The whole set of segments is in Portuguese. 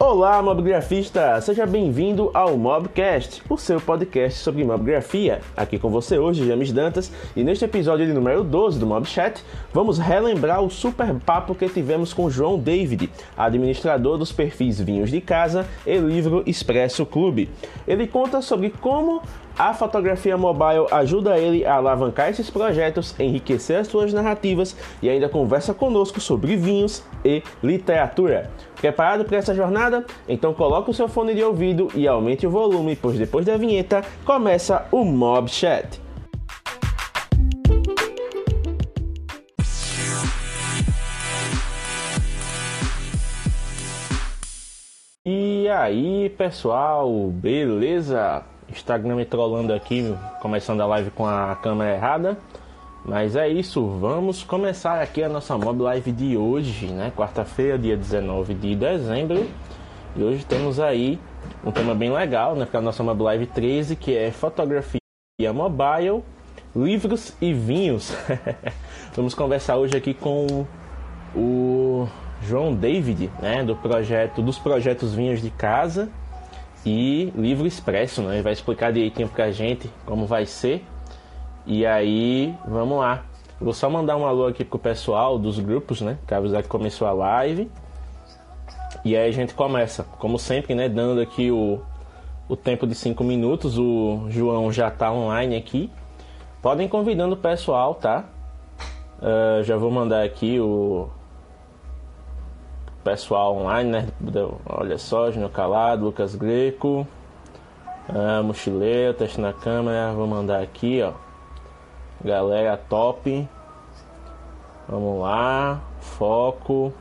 Olá, mobgrafista! Seja bem-vindo ao Mobcast, o seu podcast sobre mobgrafia. Aqui com você hoje, James Dantas, e neste episódio de número 12 do Mobchat, vamos relembrar o super papo que tivemos com João David, administrador dos perfis Vinhos de Casa e Livro Expresso Clube. Ele conta sobre como a fotografia mobile ajuda ele a alavancar esses projetos, enriquecer as suas narrativas e ainda conversa conosco sobre vinhos e literatura. Preparado para essa jornada? Então coloque o seu fone de ouvido e aumente o volume, pois depois da vinheta começa o Mob Chat. E aí, pessoal, beleza? Instagram me trollando aqui, começando a live com a câmera errada. Mas é isso, vamos começar aqui a nossa Mob Live de hoje, né? Quarta-feira, dia 19 de dezembro. E hoje temos aí um tema bem legal, né? Para a nossa Mob Live 13, que é fotografia mobile, livros e vinhos. vamos conversar hoje aqui com o João David, né? Do projeto, dos projetos Vinhos de Casa e livro expresso, né? Ele vai explicar direitinho pra gente como vai ser. E aí, vamos lá. Vou só mandar um alô aqui pro pessoal dos grupos, né? Que avisar que começou a live. E aí a gente começa, como sempre, né? Dando aqui o, o tempo de 5 minutos. O João já tá online aqui. Podem convidando o pessoal, tá? Uh, já vou mandar aqui o, pessoal online, né? Olha só, Júnior Calado, Lucas Greco, ah, mochileiro, teste na câmera, vou mandar aqui, ó. Galera top. Vamos lá, foco.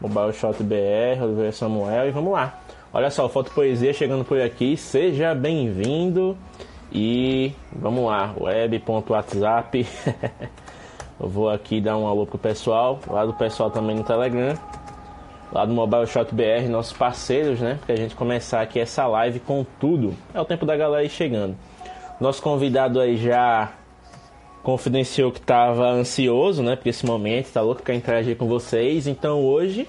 Mobile Shot BR, Oliveira Samuel e vamos lá. Olha só, Foto Poesia chegando por aqui, seja bem-vindo. E vamos lá, web.whatsapp. Eu vou aqui dar um alô pro pessoal, lá do pessoal também no Telegram lá do Mobile Shot BR, nossos parceiros, né? Pra gente começar aqui essa live com tudo. É o tempo da galera aí chegando. Nosso convidado aí já confidenciou que estava ansioso, né, por esse momento, tá louco para interagir com vocês. Então hoje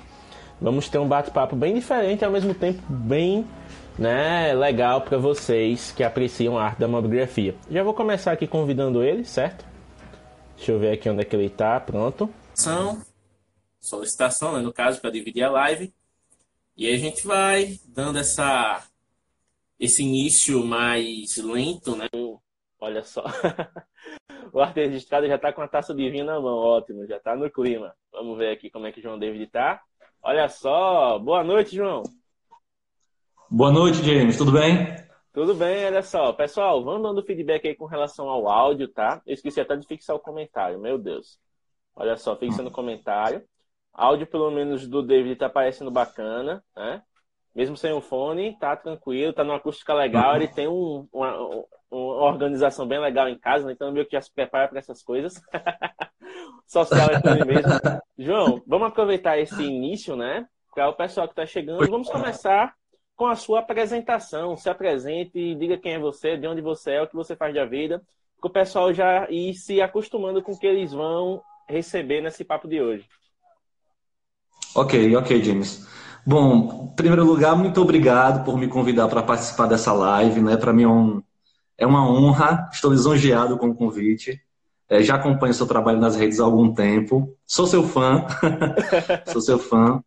vamos ter um bate-papo bem diferente e ao mesmo tempo bem, né, legal para vocês que apreciam a arte da mobigrafia. Já vou começar aqui convidando ele, certo? Deixa eu ver aqui onde é que ele tá, pronto. São solicitação, né, no caso, para dividir a live. E aí a gente vai dando essa, esse início mais lento, né? Olha só. o arte registrado já está com a taça de vinho na mão, ótimo, já está no clima. Vamos ver aqui como é que o João David está. Olha só, boa noite, João. Boa noite, James, tudo bem? Tudo bem, olha só. Pessoal, vamos dando feedback aí com relação ao áudio, tá? Eu esqueci até de fixar o comentário, meu Deus. Olha só, fixa no comentário. Áudio, pelo menos, do David tá parecendo bacana, né? Mesmo sem o fone, tá tranquilo, tá numa acústica legal, ele tem um, uma, uma, organização bem legal em casa, né? então meio que já se prepara para essas coisas. Social é tudo mesmo. João, vamos aproveitar esse início, né? Para o pessoal que está chegando, vamos começar com a sua apresentação. Se apresente, diga quem é você, de onde você é, o que você faz da vida, para o pessoal já ir se acostumando com o que eles vão receber nesse papo de hoje. Ok, ok, James. Bom, em primeiro lugar, muito obrigado por me convidar para participar dessa live. Né? Para mim é, um, é, uma honra, estou lisonjeado com o convite. É, já acompanho seu trabalho nas redes há algum tempo. Sou seu fã. Sou seu fã.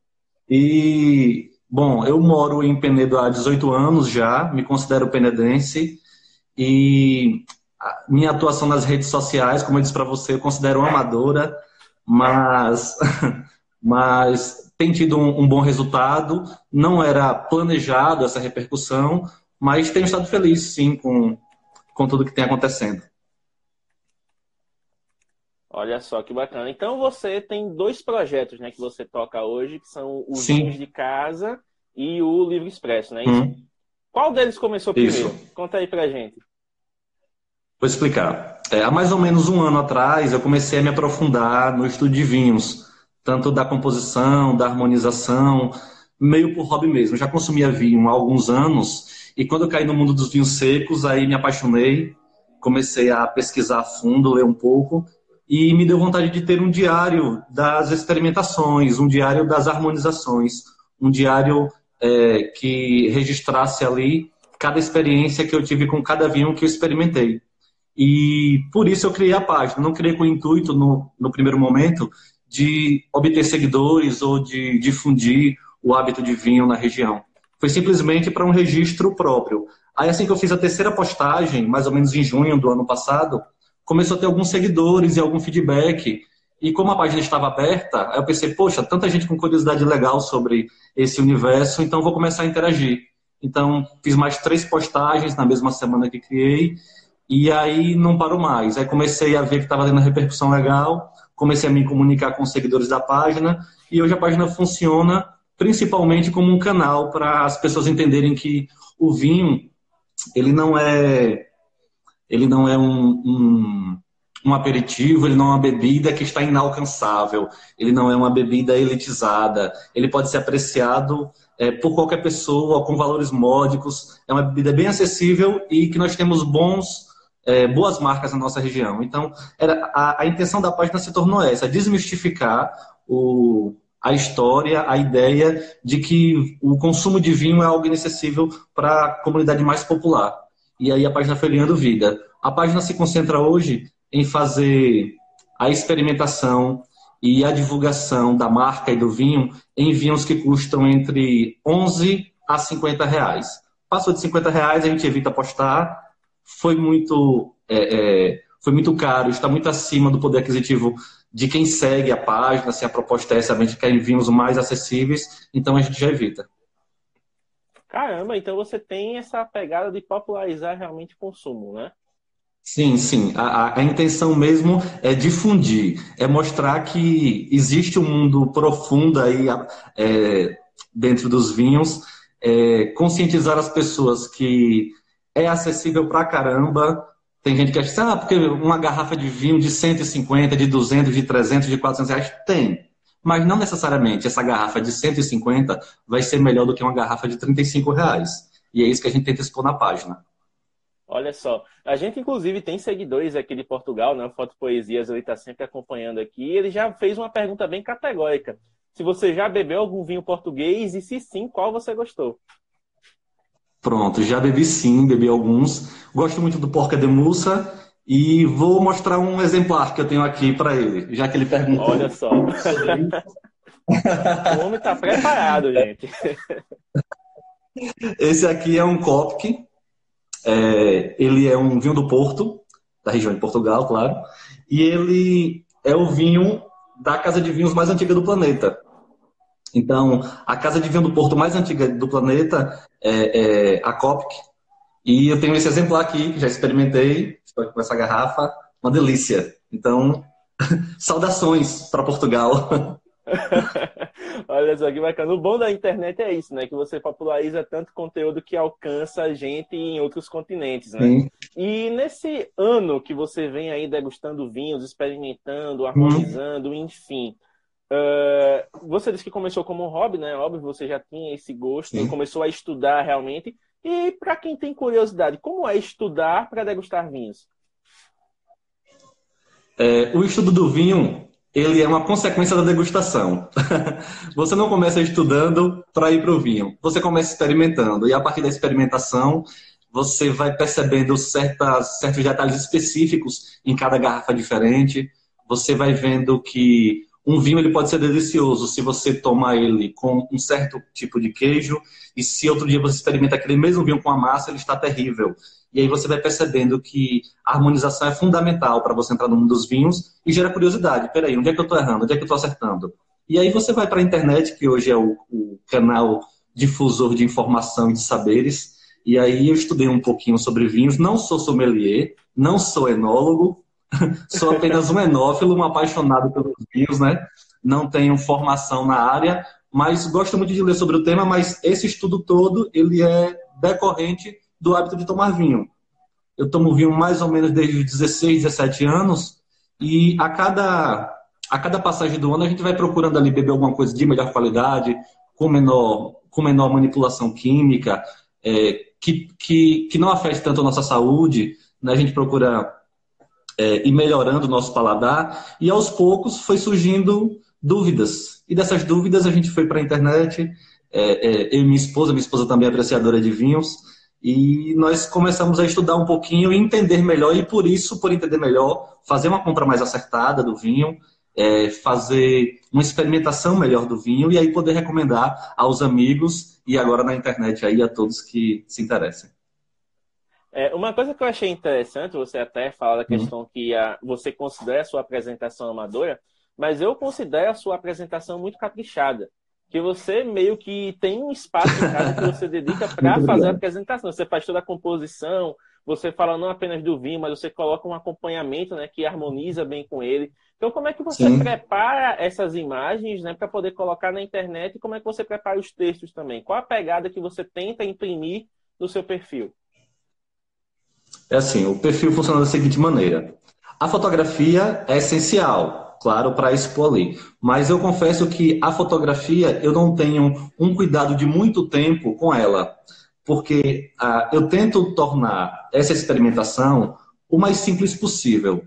E, bom, eu moro em Penedo há 18 anos já, me considero penedense. E minha atuação nas redes sociais, como eu disse para você, eu considero amadora, mas mas tem tido um, um, bom resultado. Não era planejado essa repercussão, mas tenho estado feliz, sim, com, com tudo que tem acontecendo. Olha só que bacana. Então você tem dois projetos, né, que você toca hoje, que são os livros de casa e o Livro Expresso, né? Hum. Qual deles começou primeiro? Isso. Conta aí pra gente. Vou explicar. É, há mais ou menos um ano atrás, eu comecei a me aprofundar no estudo de vinhos tanto da composição, da harmonização, meio por hobby mesmo. Já consumia vinho há alguns anos e quando eu caí no mundo dos vinhos secos, aí me apaixonei, comecei a pesquisar a fundo, ler um pouco e me deu vontade de ter um diário das experimentações, um diário das harmonizações, um diário é, que registrasse ali cada experiência que eu tive com cada vinho que eu experimentei. E por isso eu criei a página. Não criei com o intuito, no, no primeiro momento, de obter seguidores ou de difundir o hábito de vinho na região. Foi simplesmente para um registro próprio. Aí, assim que eu fiz a terceira postagem, mais ou menos em junho do ano passado, começou a ter alguns seguidores e algum feedback. E como a página estava aberta, aí eu pensei, poxa, tanta gente com curiosidade legal sobre esse universo, então vou começar a interagir. Então, fiz mais três postagens na mesma semana que criei, e aí não parou mais. Aí comecei a ver que estava tendo repercussão legal, comecei a me comunicar com os seguidores da página, e hoje a página funciona principalmente como um canal para as pessoas entenderem que o vinho, ele não é ele não é um, um, um, aperitivo, ele não é uma bebida que está inalcançável, ele não é uma bebida elitizada, ele pode ser apreciado é, por qualquer pessoa, com valores módicos, é uma bebida bem acessível e que nós temos bons, é, boas marcas na nossa região. Então, era, a, a intenção da página se tornou essa, desmistificar o, a história, a ideia de que o consumo de vinho é algo inacessível para a comunidade mais popular e aí a página foi ganhando vida. A página se concentra hoje em fazer a experimentação e a divulgação da marca e do vinho em vinhos que custam entre 11 a 50 reais. Passou de 50 reais, a gente evita postar. Foi muito, é, é, foi muito caro, está muito acima do poder aquisitivo de quem segue a página. Se a proposta é essa, a gente quer vinhos mais acessíveis, então a gente já evita. Caramba, então você tem essa pegada de popularizar realmente o consumo, né? Sim, sim. A, a, intenção mesmo é difundir, é mostrar que existe um mundo profundo aí é, dentro dos vinhos, é, conscientizar as pessoas que é acessível pra caramba. Tem gente que acha, ah, porque uma garrafa de vinho de 150, de 200, de 300, de 400 reais, tem. Mas não necessariamente essa garrafa de 150 vai ser melhor do que uma garrafa de 35 reais. E é isso que a gente tenta expor na página. Olha só, a gente inclusive tem seguidores aqui de Portugal, né? Foto Poesias, ele está sempre acompanhando aqui. Ele já fez uma pergunta bem categórica. Se você já bebeu algum vinho português e se sim, qual você gostou? Pronto, já bebi sim, bebi alguns. Gosto muito do Porca de Mussa e vou mostrar um exemplar que eu tenho aqui para ele, já que ele perguntou. Olha só. o homem está preparado, gente. Esse aqui é um Copque. É, ele é um vinho do Porto, da região de Portugal, claro. E ele é o vinho da casa de vinhos mais antiga do planeta. Então, a casa de vinho do Porto mais antiga do planeta é, é a Copque. E eu tenho esse exemplar aqui, que já experimentei, estou aqui com essa garrafa, uma delícia. Então, saudações para Portugal. Olha só que bacana. O bom da internet é isso, né? Que você populariza tanto conteúdo que alcança a gente em outros continentes, né? Sim. E nesse ano que você vem aí degustando vinhos, experimentando, harmonizando, hum. enfim. Uh, você disse que começou como hobby, né? Óbvio, você já tinha esse gosto, Sim. começou a estudar realmente. E para quem tem curiosidade, como é estudar para degustar vinhos? É, o estudo do vinho ele é uma consequência da degustação. você não começa estudando para ir para o vinho, você começa experimentando e a partir da experimentação você vai percebendo certas, certos detalhes específicos em cada garrafa diferente. Você vai vendo que um vinho ele pode ser delicioso se você tomar ele com um certo tipo de queijo e se outro dia você experimenta aquele mesmo vinho com a massa, ele está terrível. E aí você vai percebendo que a harmonização é fundamental para você entrar no mundo dos vinhos e gera curiosidade. Peraí, onde é que eu estou errando? Onde é que eu estou acertando? E aí você vai para a internet, que hoje é o, o canal difusor de informação e de saberes, e aí eu estudei um pouquinho sobre vinhos. Não sou sommelier, não sou enólogo, Sou apenas um enófilo, um apaixonado pelos vinhos, né? Não tenho formação na área, mas gosto muito de ler sobre o tema, mas esse estudo todo, ele é decorrente do hábito de tomar vinho. Eu tomo vinho mais ou menos desde os 16, 17 anos, e a cada, a cada passagem do ano a gente vai procurando ali beber alguma coisa de melhor qualidade, com menor, com menor manipulação química, é, que, que, que não afete tanto a nossa saúde. Né? A gente procura é, e melhorando o nosso paladar, e aos poucos foi surgindo dúvidas. E dessas dúvidas a gente foi para a internet, é, é, eu e minha esposa, minha esposa também é apreciadora de vinhos, e nós começamos a estudar um pouquinho e entender melhor, e por isso, por entender melhor, fazer uma compra mais acertada do vinho, é, fazer uma experimentação melhor do vinho e aí poder recomendar aos amigos e agora na internet aí a todos que se interessem. É, uma coisa que eu achei interessante, você até fala da questão uhum. que a, você considera a sua apresentação amadora, mas eu considero a sua apresentação muito caprichada. Que você meio que tem um espaço em casa que você dedica para fazer a apresentação. Você faz toda a composição, você fala não apenas do vinho, mas você coloca um acompanhamento né, que harmoniza bem com ele. Então, como é que você Sim. prepara essas imagens né, para poder colocar na internet e como é que você prepara os textos também? Qual a pegada que você tenta imprimir no seu perfil? É assim, o perfil funciona da seguinte maneira. A fotografia é essencial, claro, para expor ali. Mas eu confesso que a fotografia eu não tenho um cuidado de muito tempo com ela, porque ah, eu tento tornar essa experimentação o mais simples possível.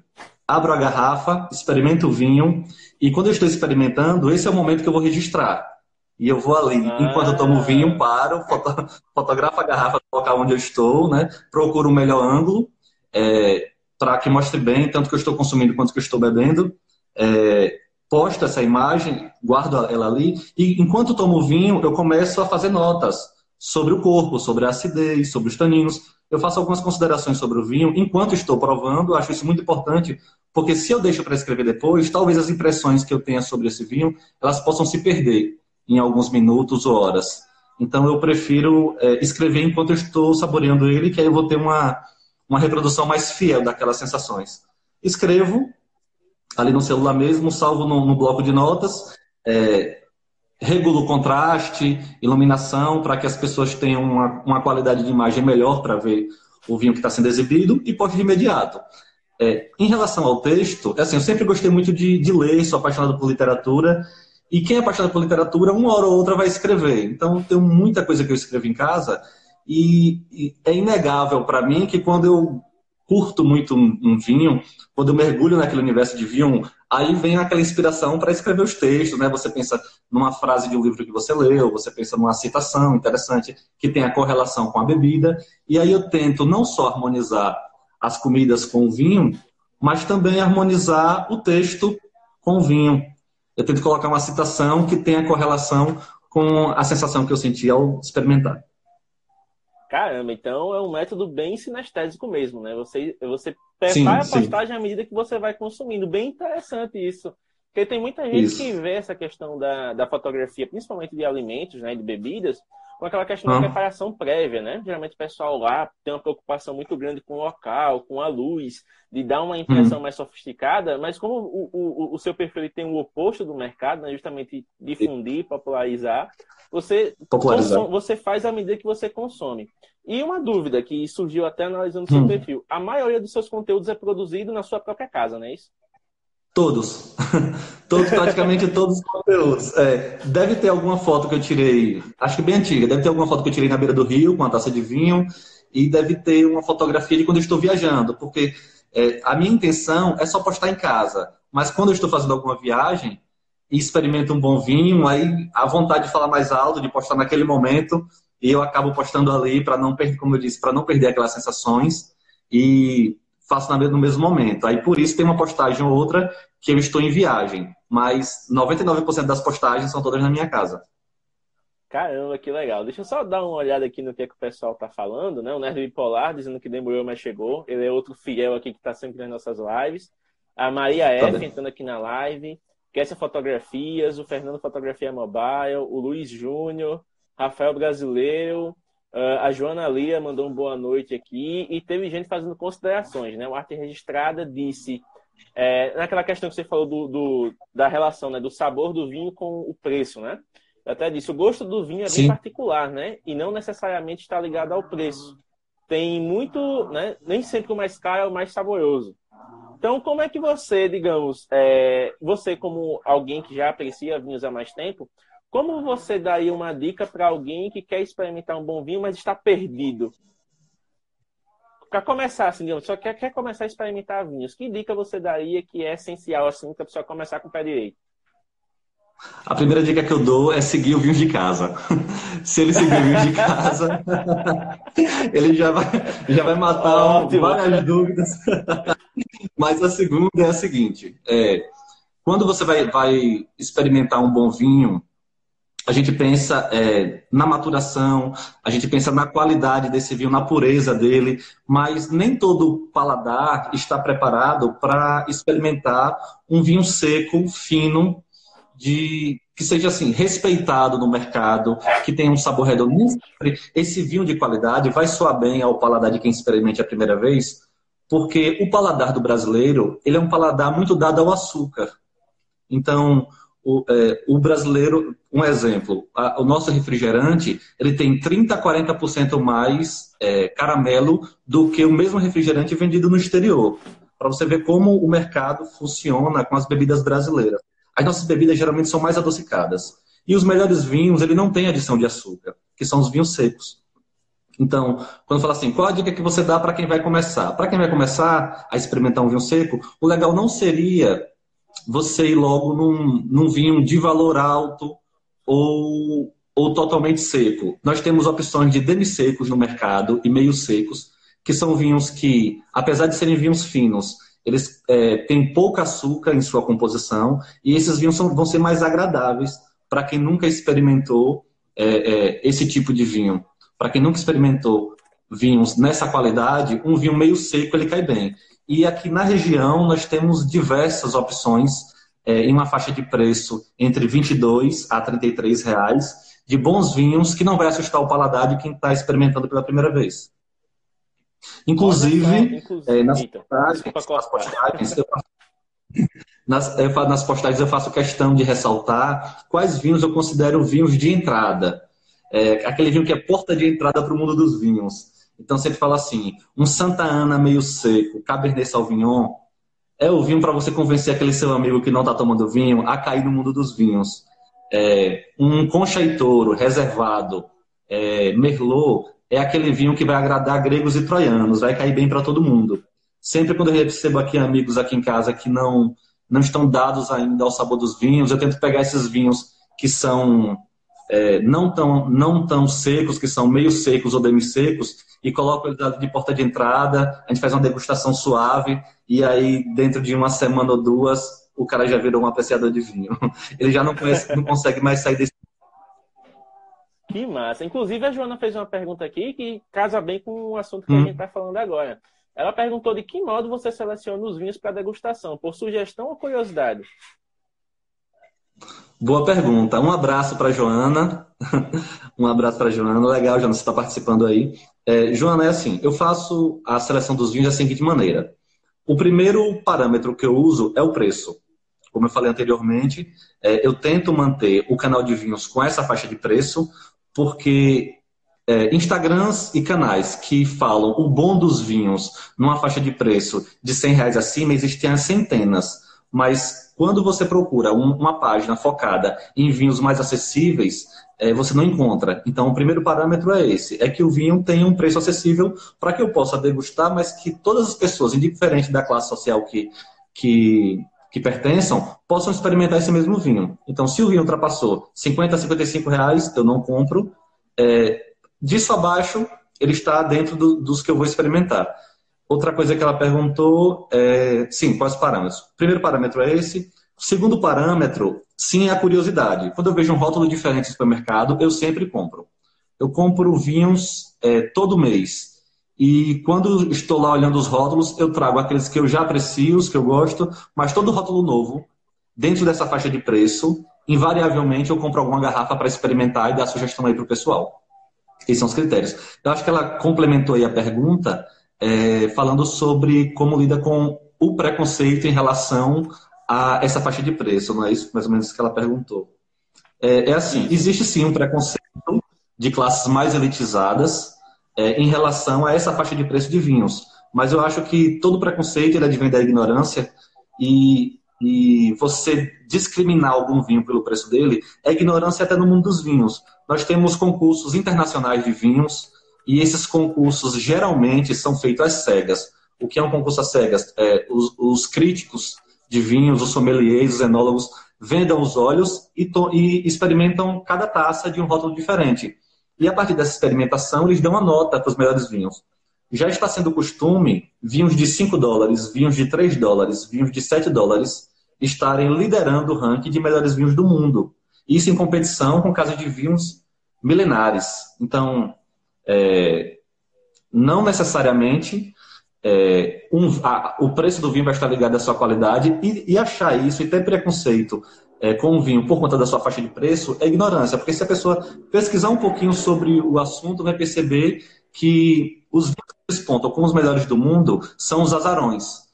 Abro a garrafa, experimento o vinho, e quando eu estou experimentando, esse é o momento que eu vou registrar. E eu vou ali, ah. enquanto eu tomo vinho, paro, foto, fotografo a garrafa do local onde eu estou, né? Procuro o melhor ângulo é, para que mostre bem tanto que eu estou consumindo quanto que eu estou bebendo. É, posto essa imagem, guardo ela ali e enquanto tomo vinho, eu começo a fazer notas sobre o corpo, sobre a acidez, sobre os taninos. Eu faço algumas considerações sobre o vinho enquanto estou provando. Acho isso muito importante, porque se eu deixo para escrever depois, talvez as impressões que eu tenha sobre esse vinho elas possam se perder em alguns minutos ou horas. Então eu prefiro é, escrever enquanto eu estou saboreando ele, que aí eu vou ter uma, uma reprodução mais fiel daquelas sensações. Escrevo ali no celular mesmo, salvo no, no bloco de notas, é, regulo contraste, iluminação, para que as pessoas tenham uma, uma qualidade de imagem melhor para ver o vinho que está sendo exibido e posto de imediato. É, em relação ao texto, é assim, eu sempre gostei muito de, de ler, sou apaixonado por literatura e quem é apaixonado por literatura, uma hora ou outra vai escrever. Então, tem muita coisa que eu escrevo em casa e, e é inegável para mim que quando eu curto muito um, um, vinho, quando eu mergulho naquele universo de vinho, aí vem aquela inspiração para escrever os textos, né? Você pensa numa frase de um livro que você leu, você pensa numa citação interessante que tem a correlação com a bebida, e aí eu tento não só harmonizar as comidas com o vinho, mas também harmonizar o texto com o vinho eu tento colocar uma citação que tenha correlação com a sensação que eu senti ao experimentar. Caramba, então é um método bem sinestésico mesmo, né? Você, você prepara sim, a postagem sim. à medida que você vai consumindo. Bem interessante isso. Porque tem muita gente isso. que vê essa questão da, da fotografia, principalmente de alimentos, né, de bebidas, com aquela questão da preparação prévia, né? Geralmente o pessoal lá tem uma preocupação muito grande com o local, com a luz, de dar uma impressão uhum. mais sofisticada, mas como o, o, o seu perfil tem o oposto do mercado, né? justamente difundir, popularizar, você, popularizar. Consome, você faz à medida que você consome. E uma dúvida que surgiu até analisando o seu uhum. perfil: a maioria dos seus conteúdos é produzido na sua própria casa, não é isso? Todos. todos, praticamente todos os conteúdos. É, deve ter alguma foto que eu tirei, acho que bem antiga, deve ter alguma foto que eu tirei na beira do rio com uma taça de vinho, e deve ter uma fotografia de quando eu estou viajando, porque é, a minha intenção é só postar em casa. Mas quando eu estou fazendo alguma viagem e experimento um bom vinho, aí a vontade de falar mais alto, de postar naquele momento, e eu acabo postando ali para não perder, como eu disse, para não perder aquelas sensações. E faço no mesmo momento. Aí por isso tem uma postagem ou outra que eu estou em viagem, mas 99% das postagens são todas na minha casa. Caramba, que legal. Deixa eu só dar uma olhada aqui no que, é que o pessoal está falando, né? O Nerd Bipolar dizendo que demorou, mas chegou. Ele é outro fiel aqui que está sempre nas nossas lives. A Maria tá F entrando aqui na live. Kessa Fotografias, o Fernando Fotografia Mobile, o Luiz Júnior, Rafael Brasileiro, Uh, a Joana Lia mandou uma boa noite aqui e teve gente fazendo considerações, né? O Arte Registrada disse, é, naquela questão que você falou do, do, da relação, né? Do sabor do vinho com o preço, né? Eu até disse, o gosto do vinho é Sim. bem particular, né? E não necessariamente está ligado ao preço. Tem muito, né? Nem sempre o mais caro é o mais saboroso. Então, como é que você, digamos, é, você como alguém que já aprecia vinhos há mais tempo, como você daria uma dica para alguém que quer experimentar um bom vinho, mas está perdido? Para começar, assim, digamos, só quer, quer começar a experimentar vinhos, que dica você daria que é essencial assim para a pessoa começar com o pé direito? A primeira dica que eu dou é seguir o vinho de casa. Se ele seguir o vinho de casa, ele já vai, já vai matar Ótimo. várias dúvidas. Mas a segunda é a seguinte: é, quando você vai, vai experimentar um bom vinho, a gente pensa é, na maturação, a gente pensa na qualidade desse vinho, na pureza dele, mas nem todo paladar está preparado para experimentar um vinho seco, fino, de que seja assim respeitado no mercado, que tenha um sabor redondo. Esse vinho de qualidade vai soar bem ao paladar de quem experimente a primeira vez, porque o paladar do brasileiro ele é um paladar muito dado ao açúcar. Então o, é, o brasileiro, um exemplo, a, o nosso refrigerante, ele tem 30% a 40% mais é, caramelo do que o mesmo refrigerante vendido no exterior. Para você ver como o mercado funciona com as bebidas brasileiras. As nossas bebidas geralmente são mais adocicadas. E os melhores vinhos, ele não tem adição de açúcar, que são os vinhos secos. Então, quando fala assim, qual a dica que você dá para quem vai começar? Para quem vai começar a experimentar um vinho seco, o legal não seria você ir logo num, num vinho de valor alto ou, ou totalmente seco. Nós temos opções de demi-secos no mercado e meio secos, que são vinhos que, apesar de serem vinhos finos, eles é, têm pouco açúcar em sua composição e esses vinhos são, vão ser mais agradáveis para quem nunca experimentou é, é, esse tipo de vinho. Para quem nunca experimentou vinhos nessa qualidade, um vinho meio seco ele cai bem. E aqui na região nós temos diversas opções é, em uma faixa de preço entre 22 a 33 reais de bons vinhos que não vai assustar o paladar de quem está experimentando pela primeira vez. Inclusive, é, nas, postagens, nas, postagens, eu faço, nas, eu, nas postagens eu faço questão de ressaltar quais vinhos eu considero vinhos de entrada. É, aquele vinho que é porta de entrada para o mundo dos vinhos. Então sempre fala assim, um Santa Ana meio seco, Cabernet Sauvignon, é o vinho para você convencer aquele seu amigo que não está tomando vinho a cair no mundo dos vinhos. É, um Concha e Toro reservado, é, Merlot, é aquele vinho que vai agradar gregos e troianos, vai cair bem para todo mundo. Sempre quando eu recebo aqui amigos aqui em casa que não não estão dados ainda ao sabor dos vinhos, eu tento pegar esses vinhos que são é, não, tão, não tão secos, que são meio secos ou demi-secos, e coloco eles de porta de entrada, a gente faz uma degustação suave, e aí dentro de uma semana ou duas, o cara já virou um apreciador de vinho. Ele já não, conhece, não consegue mais sair desse. Que massa. Inclusive, a Joana fez uma pergunta aqui que casa bem com o assunto que hum. a gente está falando agora. Ela perguntou de que modo você seleciona os vinhos para degustação, por sugestão ou curiosidade? Boa pergunta. Um abraço para Joana. um abraço para Joana. Legal, Joana, você está participando aí. É, Joana, é assim: eu faço a seleção dos vinhos da seguinte maneira. O primeiro parâmetro que eu uso é o preço. Como eu falei anteriormente, é, eu tento manter o canal de vinhos com essa faixa de preço, porque é, Instagrams e canais que falam o bom dos vinhos numa faixa de preço de 100 reais acima existem as centenas. Mas quando você procura um, uma página focada em vinhos mais acessíveis, é, você não encontra. Então, o primeiro parâmetro é esse: é que o vinho tenha um preço acessível para que eu possa degustar, mas que todas as pessoas, indiferente da classe social que, que, que pertençam, possam experimentar esse mesmo vinho. Então, se o vinho ultrapassou 50 a 55 reais, eu não compro. É, disso abaixo, ele está dentro do, dos que eu vou experimentar. Outra coisa que ela perguntou é, sim, quais parâmetros? O primeiro parâmetro é esse. O segundo parâmetro, sim, é a curiosidade. Quando eu vejo um rótulo diferente no supermercado, eu sempre compro. Eu compro vinhos é, todo mês. E quando estou lá olhando os rótulos, eu trago aqueles que eu já aprecio, os que eu gosto, mas todo rótulo novo, dentro dessa faixa de preço, invariavelmente eu compro alguma garrafa para experimentar e dar sugestão aí para o pessoal. Esses são os critérios. Eu acho que ela complementou aí a pergunta é, falando sobre como lida com o preconceito em relação a essa faixa de preço, não é isso mais ou menos que ela perguntou. É, é assim, existe sim um preconceito de classes mais elitizadas é, em relação a essa faixa de preço de vinhos, mas eu acho que todo preconceito ele advém da ignorância e, e você discriminar algum vinho pelo preço dele é ignorância até no mundo dos vinhos. Nós temos concursos internacionais de vinhos, e esses concursos geralmente são feitos às cegas. O que é um concurso às cegas? É, os, os críticos de vinhos, os sommeliers, os enólogos, vendam os olhos e, e experimentam cada taça de um rótulo diferente. E a partir dessa experimentação, eles dão uma nota para os melhores vinhos. Já está sendo costume vinhos de 5 dólares, vinhos de 3 dólares, vinhos de 7 dólares estarem liderando o ranking de melhores vinhos do mundo. Isso em competição com casas de vinhos milenares. Então, é, não necessariamente é, um, a, o preço do vinho vai estar ligado à sua qualidade e, e achar isso e ter preconceito é, com o vinho por conta da sua faixa de preço é ignorância, porque se a pessoa pesquisar um pouquinho sobre o assunto, vai perceber que os vinhos que despontam como os melhores do mundo são os azarões.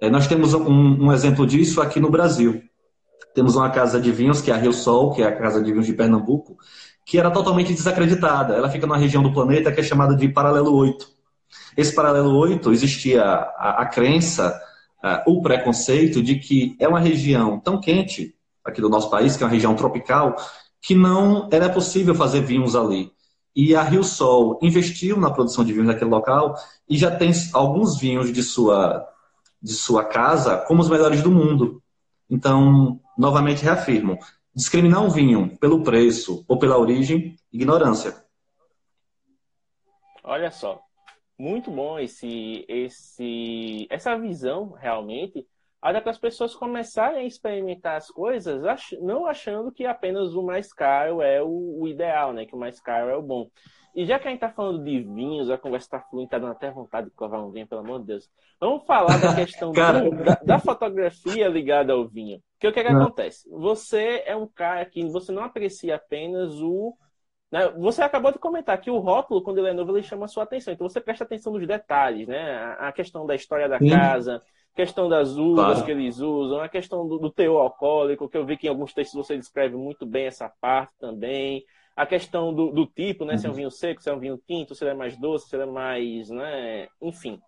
É, nós temos um, um, exemplo disso aqui no Brasil. Temos uma casa de vinhos, que é a Rio Sol, que é a casa de vinhos de Pernambuco, que era totalmente desacreditada. Ela fica numa região do planeta que é chamada de Paralelo 8. Esse Paralelo 8 existia a, a crença, a, o preconceito de que é uma região tão quente, aqui do nosso país, que é uma região tropical, que não era possível fazer vinhos ali. E a Rio Sol investiu na produção de vinhos naquele local e já tem alguns vinhos de sua de sua casa como os melhores do mundo. Então, novamente reafirmo: discriminar um vinho pelo preço ou pela origem, ignorância. Olha só, muito bom esse, esse, essa visão realmente. Olha para as pessoas começarem a experimentar as coisas, não achando que apenas o mais caro é o, o ideal, né? Que o mais caro é o bom. E já que a gente tá falando de vinhos, a conversa tá fluindo, tá dando até vontade de covar um vinho, pelo amor de Deus. Vamos falar da questão da, da, fotografia ligada ao vinho. Porque o que, é que acontece? Você é um cara que você não aprecia apenas o. Né? Você acabou de comentar que o rótulo, quando ele é novo, ele chama a sua atenção. Então você presta atenção nos detalhes, né? A questão da história da Sim. casa, questão das uvas claro. que eles usam, a questão do, do teor alcoólico, que eu vi que em alguns textos você descreve muito bem essa parte também a questão do, do tipo, né? Se é um uhum. vinho seco, se é um vinho tinto, se ele é mais doce, se ele é mais, né? Enfim.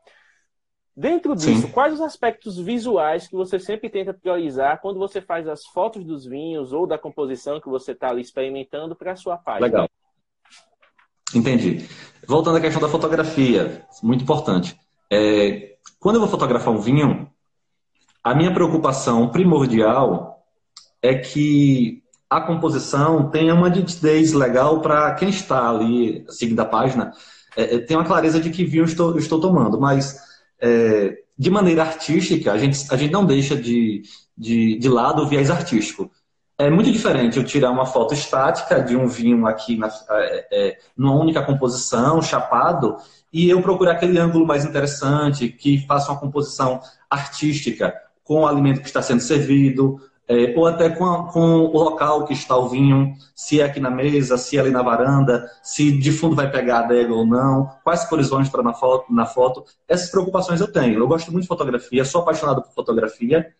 Dentro disso, Sim. quais os aspectos visuais que você sempre tenta priorizar quando você faz as fotos dos vinhos ou da composição que você está ali experimentando para a sua página? Legal. Entendi. Voltando à questão da fotografia, muito importante. É, quando eu vou fotografar um vinho, a minha preocupação primordial é que a composição tenha uma nitidez legal para quem está ali seguindo a página, é, é, tem uma clareza de que vinho eu estou, eu estou tomando, mas é, de maneira artística, a gente, a gente não deixa de, de, de lado o viés artístico. É muito diferente eu tirar uma foto estática de um vinho aqui na, é, é, numa única composição, chapado, e eu procurar aquele ângulo mais interessante, que faça uma composição artística com o alimento que está sendo servido, é, ou até com, a, com, o local que está o vinho, se é aqui na mesa, se é ali na varanda, se de fundo vai pegar a adega ou não, quais cores vão estar na foto, na foto. Essas preocupações eu tenho. Eu gosto muito de fotografia, sou apaixonado por fotografia.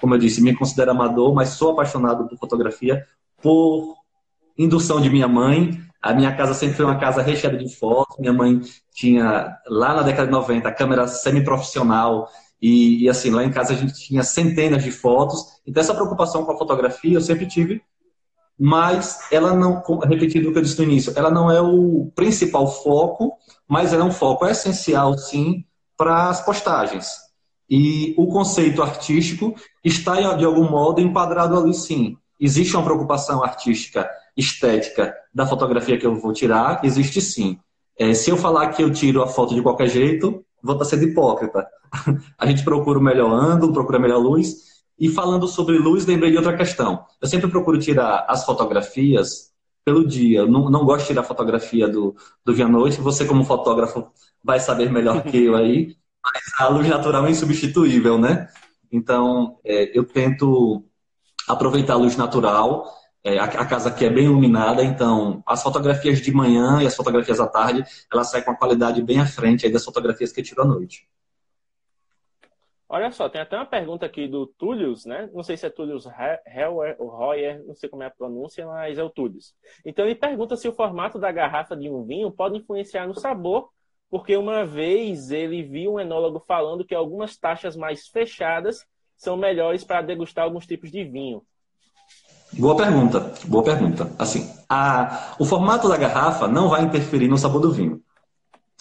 Como eu disse, me considero amador, mas sou apaixonado por fotografia por indução de minha mãe. A minha casa sempre foi uma casa recheada de fotos. Minha mãe tinha, lá na década de 90, câmera semi-profissional e, e, assim, lá em casa a gente tinha centenas de fotos. Então, essa preocupação com a fotografia eu sempre tive, mas ela não, repetindo o que eu disse no início, ela não é o principal foco, mas ela é um foco essencial, sim, para as postagens. E o conceito artístico está, de algum modo, enquadrado ali, sim. Existe uma preocupação artística, estética da fotografia que eu vou tirar? Existe sim. É, se eu falar que eu tiro a foto de qualquer jeito, vou estar sendo hipócrita. A gente procura o melhor ângulo, procura a melhor luz. E falando sobre luz, lembrei de outra questão. Eu sempre procuro tirar as fotografias pelo dia. Eu não, não gosto de tirar fotografia do, do dia à noite. Você, como fotógrafo, vai saber melhor que eu aí. Mas a luz natural é insubstituível, né? Então, é, eu tento aproveitar a luz natural. É, a, a, casa aqui é bem iluminada, então as fotografias de manhã e as fotografias à tarde, elas saem com a qualidade bem à frente das fotografias que eu tiro à noite. Olha só, tem até uma pergunta aqui do Tullius, né? Não sei se é Tullius Heller ou Royer, não sei como é a pronúncia, mas é o Tullius. Então ele pergunta se o formato da garrafa de um vinho pode influenciar no sabor, porque uma vez ele viu um enólogo falando que algumas taxas mais fechadas são melhores para degustar alguns tipos de vinho. Boa pergunta, boa pergunta. Assim, a, o formato da garrafa não vai interferir no sabor do vinho.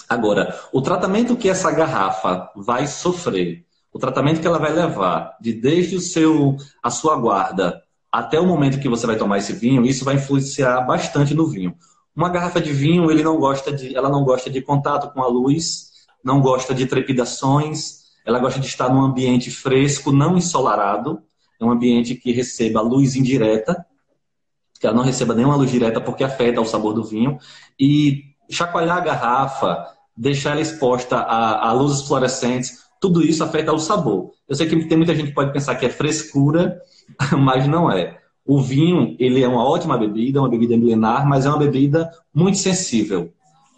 Agora, o tratamento que essa garrafa vai sofrer o tratamento que ela vai levar de desde o seu a sua guarda até o momento que você vai tomar esse vinho, isso vai influenciar bastante no vinho. Uma garrafa de vinho, ele não gosta de, ela não gosta de contato com a luz, não gosta de trepidações, ela gosta de estar num ambiente fresco, não ensolarado, é um ambiente que receba luz indireta, que ela não receba nenhuma luz direta porque afeta o sabor do vinho, e chacoalhar a garrafa, deixar ela exposta a, a luzes fluorescentes, tudo isso afeta o sabor. Eu sei que tem muita gente que pode pensar que é frescura, mas não é. O vinho, ele é uma ótima bebida, uma bebida milenar, mas é uma bebida muito sensível.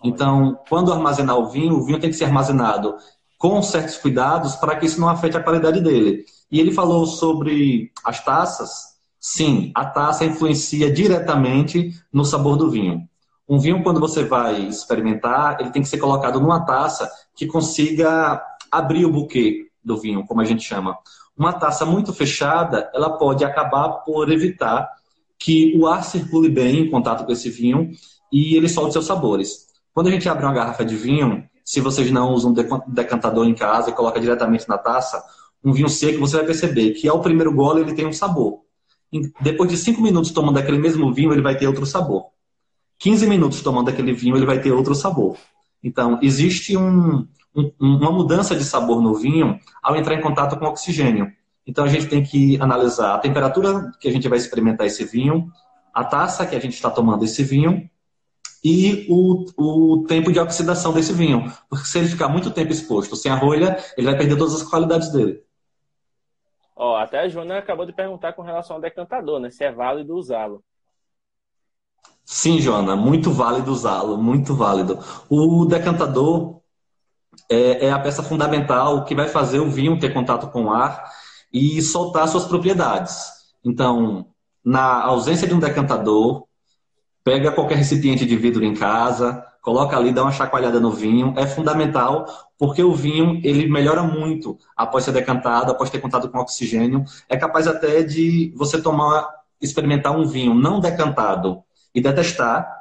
Então, quando armazenar o vinho, o vinho tem que ser armazenado com certos cuidados para que isso não afete a qualidade dele. E ele falou sobre as taças. Sim, a taça influencia diretamente no sabor do vinho. Um vinho, quando você vai experimentar, ele tem que ser colocado numa taça que consiga abrir o buquê do vinho, como a gente chama. Uma taça muito fechada, ela pode acabar por evitar que o ar circule bem em contato com esse vinho e ele solte seus sabores. Quando a gente abre uma garrafa de vinho, se vocês não usam decantador em casa e coloca diretamente na taça, um vinho seco, você vai perceber que ao primeiro gole ele tem um sabor. depois de cinco minutos tomando aquele mesmo vinho, ele vai ter outro sabor. 15 minutos tomando aquele vinho, ele vai ter outro sabor. Então, existe um, um, uma mudança de sabor no vinho ao entrar em contato com oxigênio. Então, a gente tem que analisar a temperatura que a gente vai experimentar esse vinho, a taça que a gente está tomando esse vinho e o, o tempo de oxidação desse vinho. Porque se ele ficar muito tempo exposto sem a rolha, ele vai perder todas as qualidades dele. Ó, até a Joana acabou de perguntar com relação ao decantador, né? Se é válido usá-lo. Sim, Joana, muito válido usá-lo, muito válido. O decantador é, é, a peça fundamental que vai fazer o vinho ter contato com o ar e soltar suas propriedades. Então, na ausência de um decantador, pega qualquer recipiente de vidro em casa, coloca ali, dá uma chacoalhada no vinho. É fundamental porque o vinho ele melhora muito após ser decantado, após ter contato com oxigênio. É capaz até de você tomar, experimentar um vinho não decantado e detestar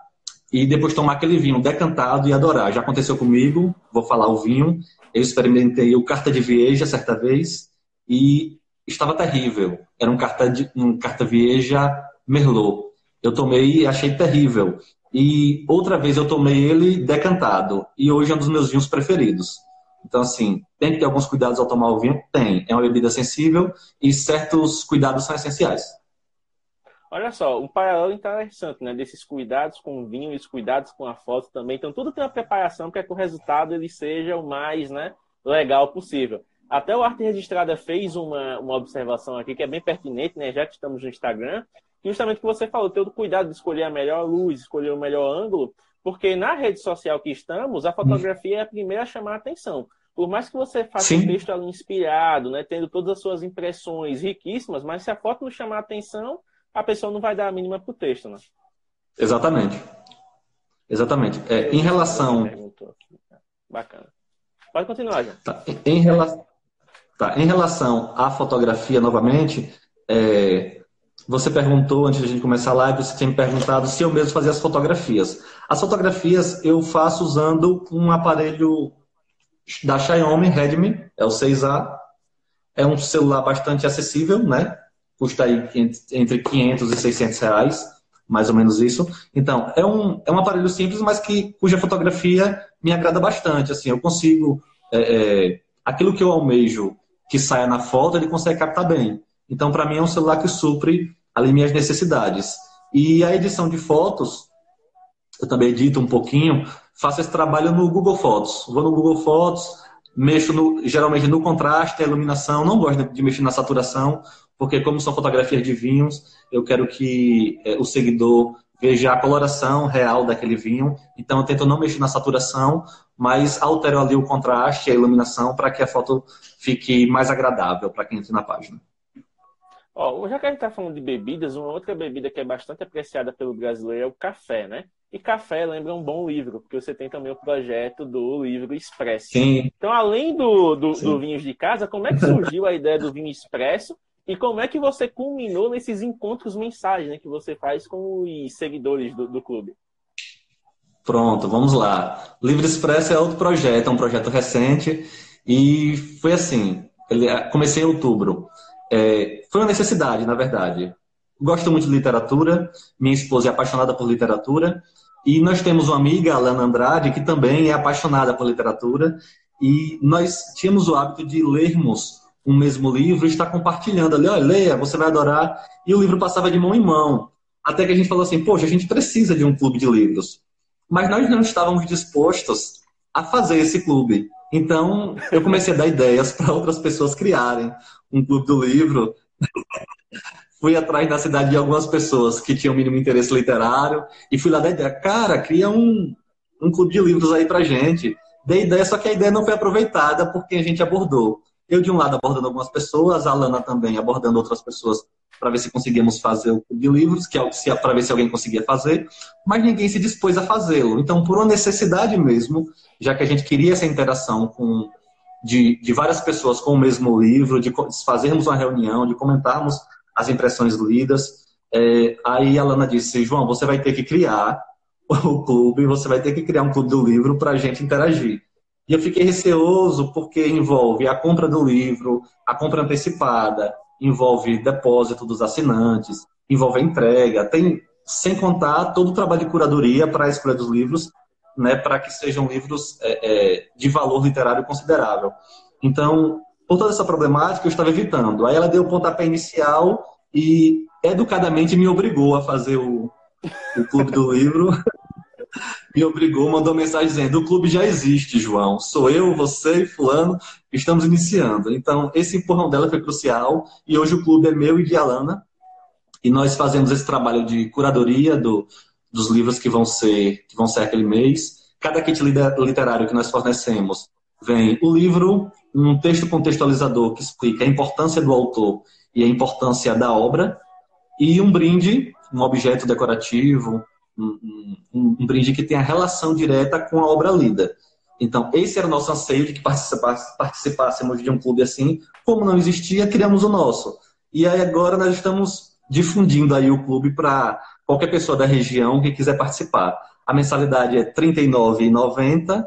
e depois tomar aquele vinho decantado e adorar. Já aconteceu comigo, vou falar o vinho. Eu experimentei o Carta de Vieja certa vez e estava terrível. Era um Carta, de, um carta Vieja Merlot. Eu tomei e achei terrível. E outra vez eu tomei ele decantado. E hoje é um dos meus vinhos preferidos. Então, assim, tem que ter alguns cuidados ao tomar o vinho? Tem. É uma bebida sensível e certos cuidados são essenciais. Olha só, um paralelo interessante, né? Desses cuidados com o vinho e os cuidados com a foto também. Então, tudo tem uma preparação para que o resultado ele seja o mais né, legal possível. Até o Arte Registrada fez uma, uma observação aqui que é bem pertinente, né? Já que estamos no Instagram, justamente o que você falou, ter o cuidado de escolher a melhor luz, escolher o melhor ângulo, porque na rede social que estamos, a fotografia é a primeira a chamar a atenção. Por mais que você faça Sim. um texto ali inspirado, né, tendo todas as suas impressões riquíssimas, mas se a foto não chamar a atenção, a pessoa não vai dar a mínima para o texto, né? Exatamente. Exatamente. É, em relação. Bacana. Pode continuar, já. Tá. Em, rela... tá. em relação à fotografia, novamente, é, você perguntou, antes de a gente começar a live, você tinha me perguntado se eu mesmo fazia as fotografias. As fotografias eu faço usando um aparelho da Xiaomi Redmi, é o 6A. É um celular bastante acessível, né? Custa aí entre 500 e 600 reais, mais ou menos isso. Então, é um, é um aparelho simples, mas que, cuja fotografia me agrada bastante. Assim, eu consigo... É, é, aquilo que eu almejo que saia na foto, ele consegue captar bem. Então, para mim, é um celular que supre ali minhas necessidades. E a edição de fotos, eu também edito um pouquinho, faço esse trabalho no Google Fotos. Vou no Google Fotos, mexo no, geralmente no contraste, a iluminação, não gosto de mexer na saturação, porque como são fotografias de vinhos, eu quero que é, o seguidor veja a coloração real daquele vinho. Então eu tento não mexer na saturação, mas altero ali o contraste, a iluminação, para que a foto fique mais agradável para quem entra na página. Ó, já que a gente está falando de bebidas, uma outra bebida que é bastante apreciada pelo brasileiro é o café, né? E café lembra um bom livro, porque você tem também o projeto do livro Expresso. Sim. Então, além do, do, do Vinhos de Casa, como é que surgiu a ideia do vinho expresso e como é que você culminou nesses encontros mensais né, que você faz com os seguidores do, do clube? Pronto, vamos lá. Livro Expresso é outro projeto, é um projeto recente e foi assim, ele, comecei em outubro. É, foi uma necessidade, na verdade. gosto muito de literatura, minha esposa é apaixonada por literatura, e nós temos uma amiga, Alana Andrade, que também é apaixonada por literatura, e nós tínhamos o hábito de lermos um mesmo livro e estar compartilhando ali, olha, leia, você vai adorar, e o livro passava de mão em mão, até que a gente falou assim, poxa, a gente precisa de um clube de livros, mas nós não estávamos dispostos a fazer esse clube. Então, eu comecei a dar ideias para outras pessoas criarem um clube do livro. fui atrás na cidade de algumas pessoas que tinham mínimo interesse literário e fui lá dar ideia. Cara, cria um, um clube de livros aí pra gente. Dei ideia, só que a ideia não foi aproveitada porque a gente abordou. Eu, de um lado, abordando algumas pessoas, a Lana também abordando outras pessoas para ver se conseguíamos fazer o clube de livros, que é para ver se alguém conseguia fazer, mas ninguém se dispôs a fazê-lo. Então, por uma necessidade mesmo, já que a gente queria essa interação com de, de várias pessoas com o mesmo livro, de fazermos uma reunião, de comentarmos as impressões lidas, é, aí a Lana disse, João, você vai ter que criar o clube, você vai ter que criar um clube do livro para a gente interagir. E eu fiquei receoso porque envolve a compra do livro, a compra antecipada, envolve depósito dos assinantes, envolve a entrega, tem sem contar todo o trabalho de curadoria para a escolha dos livros, né, para que sejam livros é, é, de valor literário considerável. Então, por toda essa problemática, eu estava evitando. Aí ela deu o pontapé inicial e educadamente me obrigou a fazer o, o clube do livro. Me obrigou, mandou mensagem dizendo: o clube já existe, João. Sou eu, você e Fulano, estamos iniciando. Então, esse empurrão dela foi crucial e hoje o clube é meu e de Alana. E nós fazemos esse trabalho de curadoria do, dos livros que vão ser que vão ser aquele mês. Cada kit literário que nós fornecemos vem o livro, um texto contextualizador que explica a importância do autor e a importância da obra, e um brinde, um objeto decorativo, um, um, brinde que tenha relação direta com a obra lida. Então, esse era o nosso anseio de que participássemos de um clube assim. Como não existia, criamos o nosso. E aí agora nós estamos difundindo aí o clube para qualquer pessoa da região que quiser participar. A mensalidade é R$ 39,90.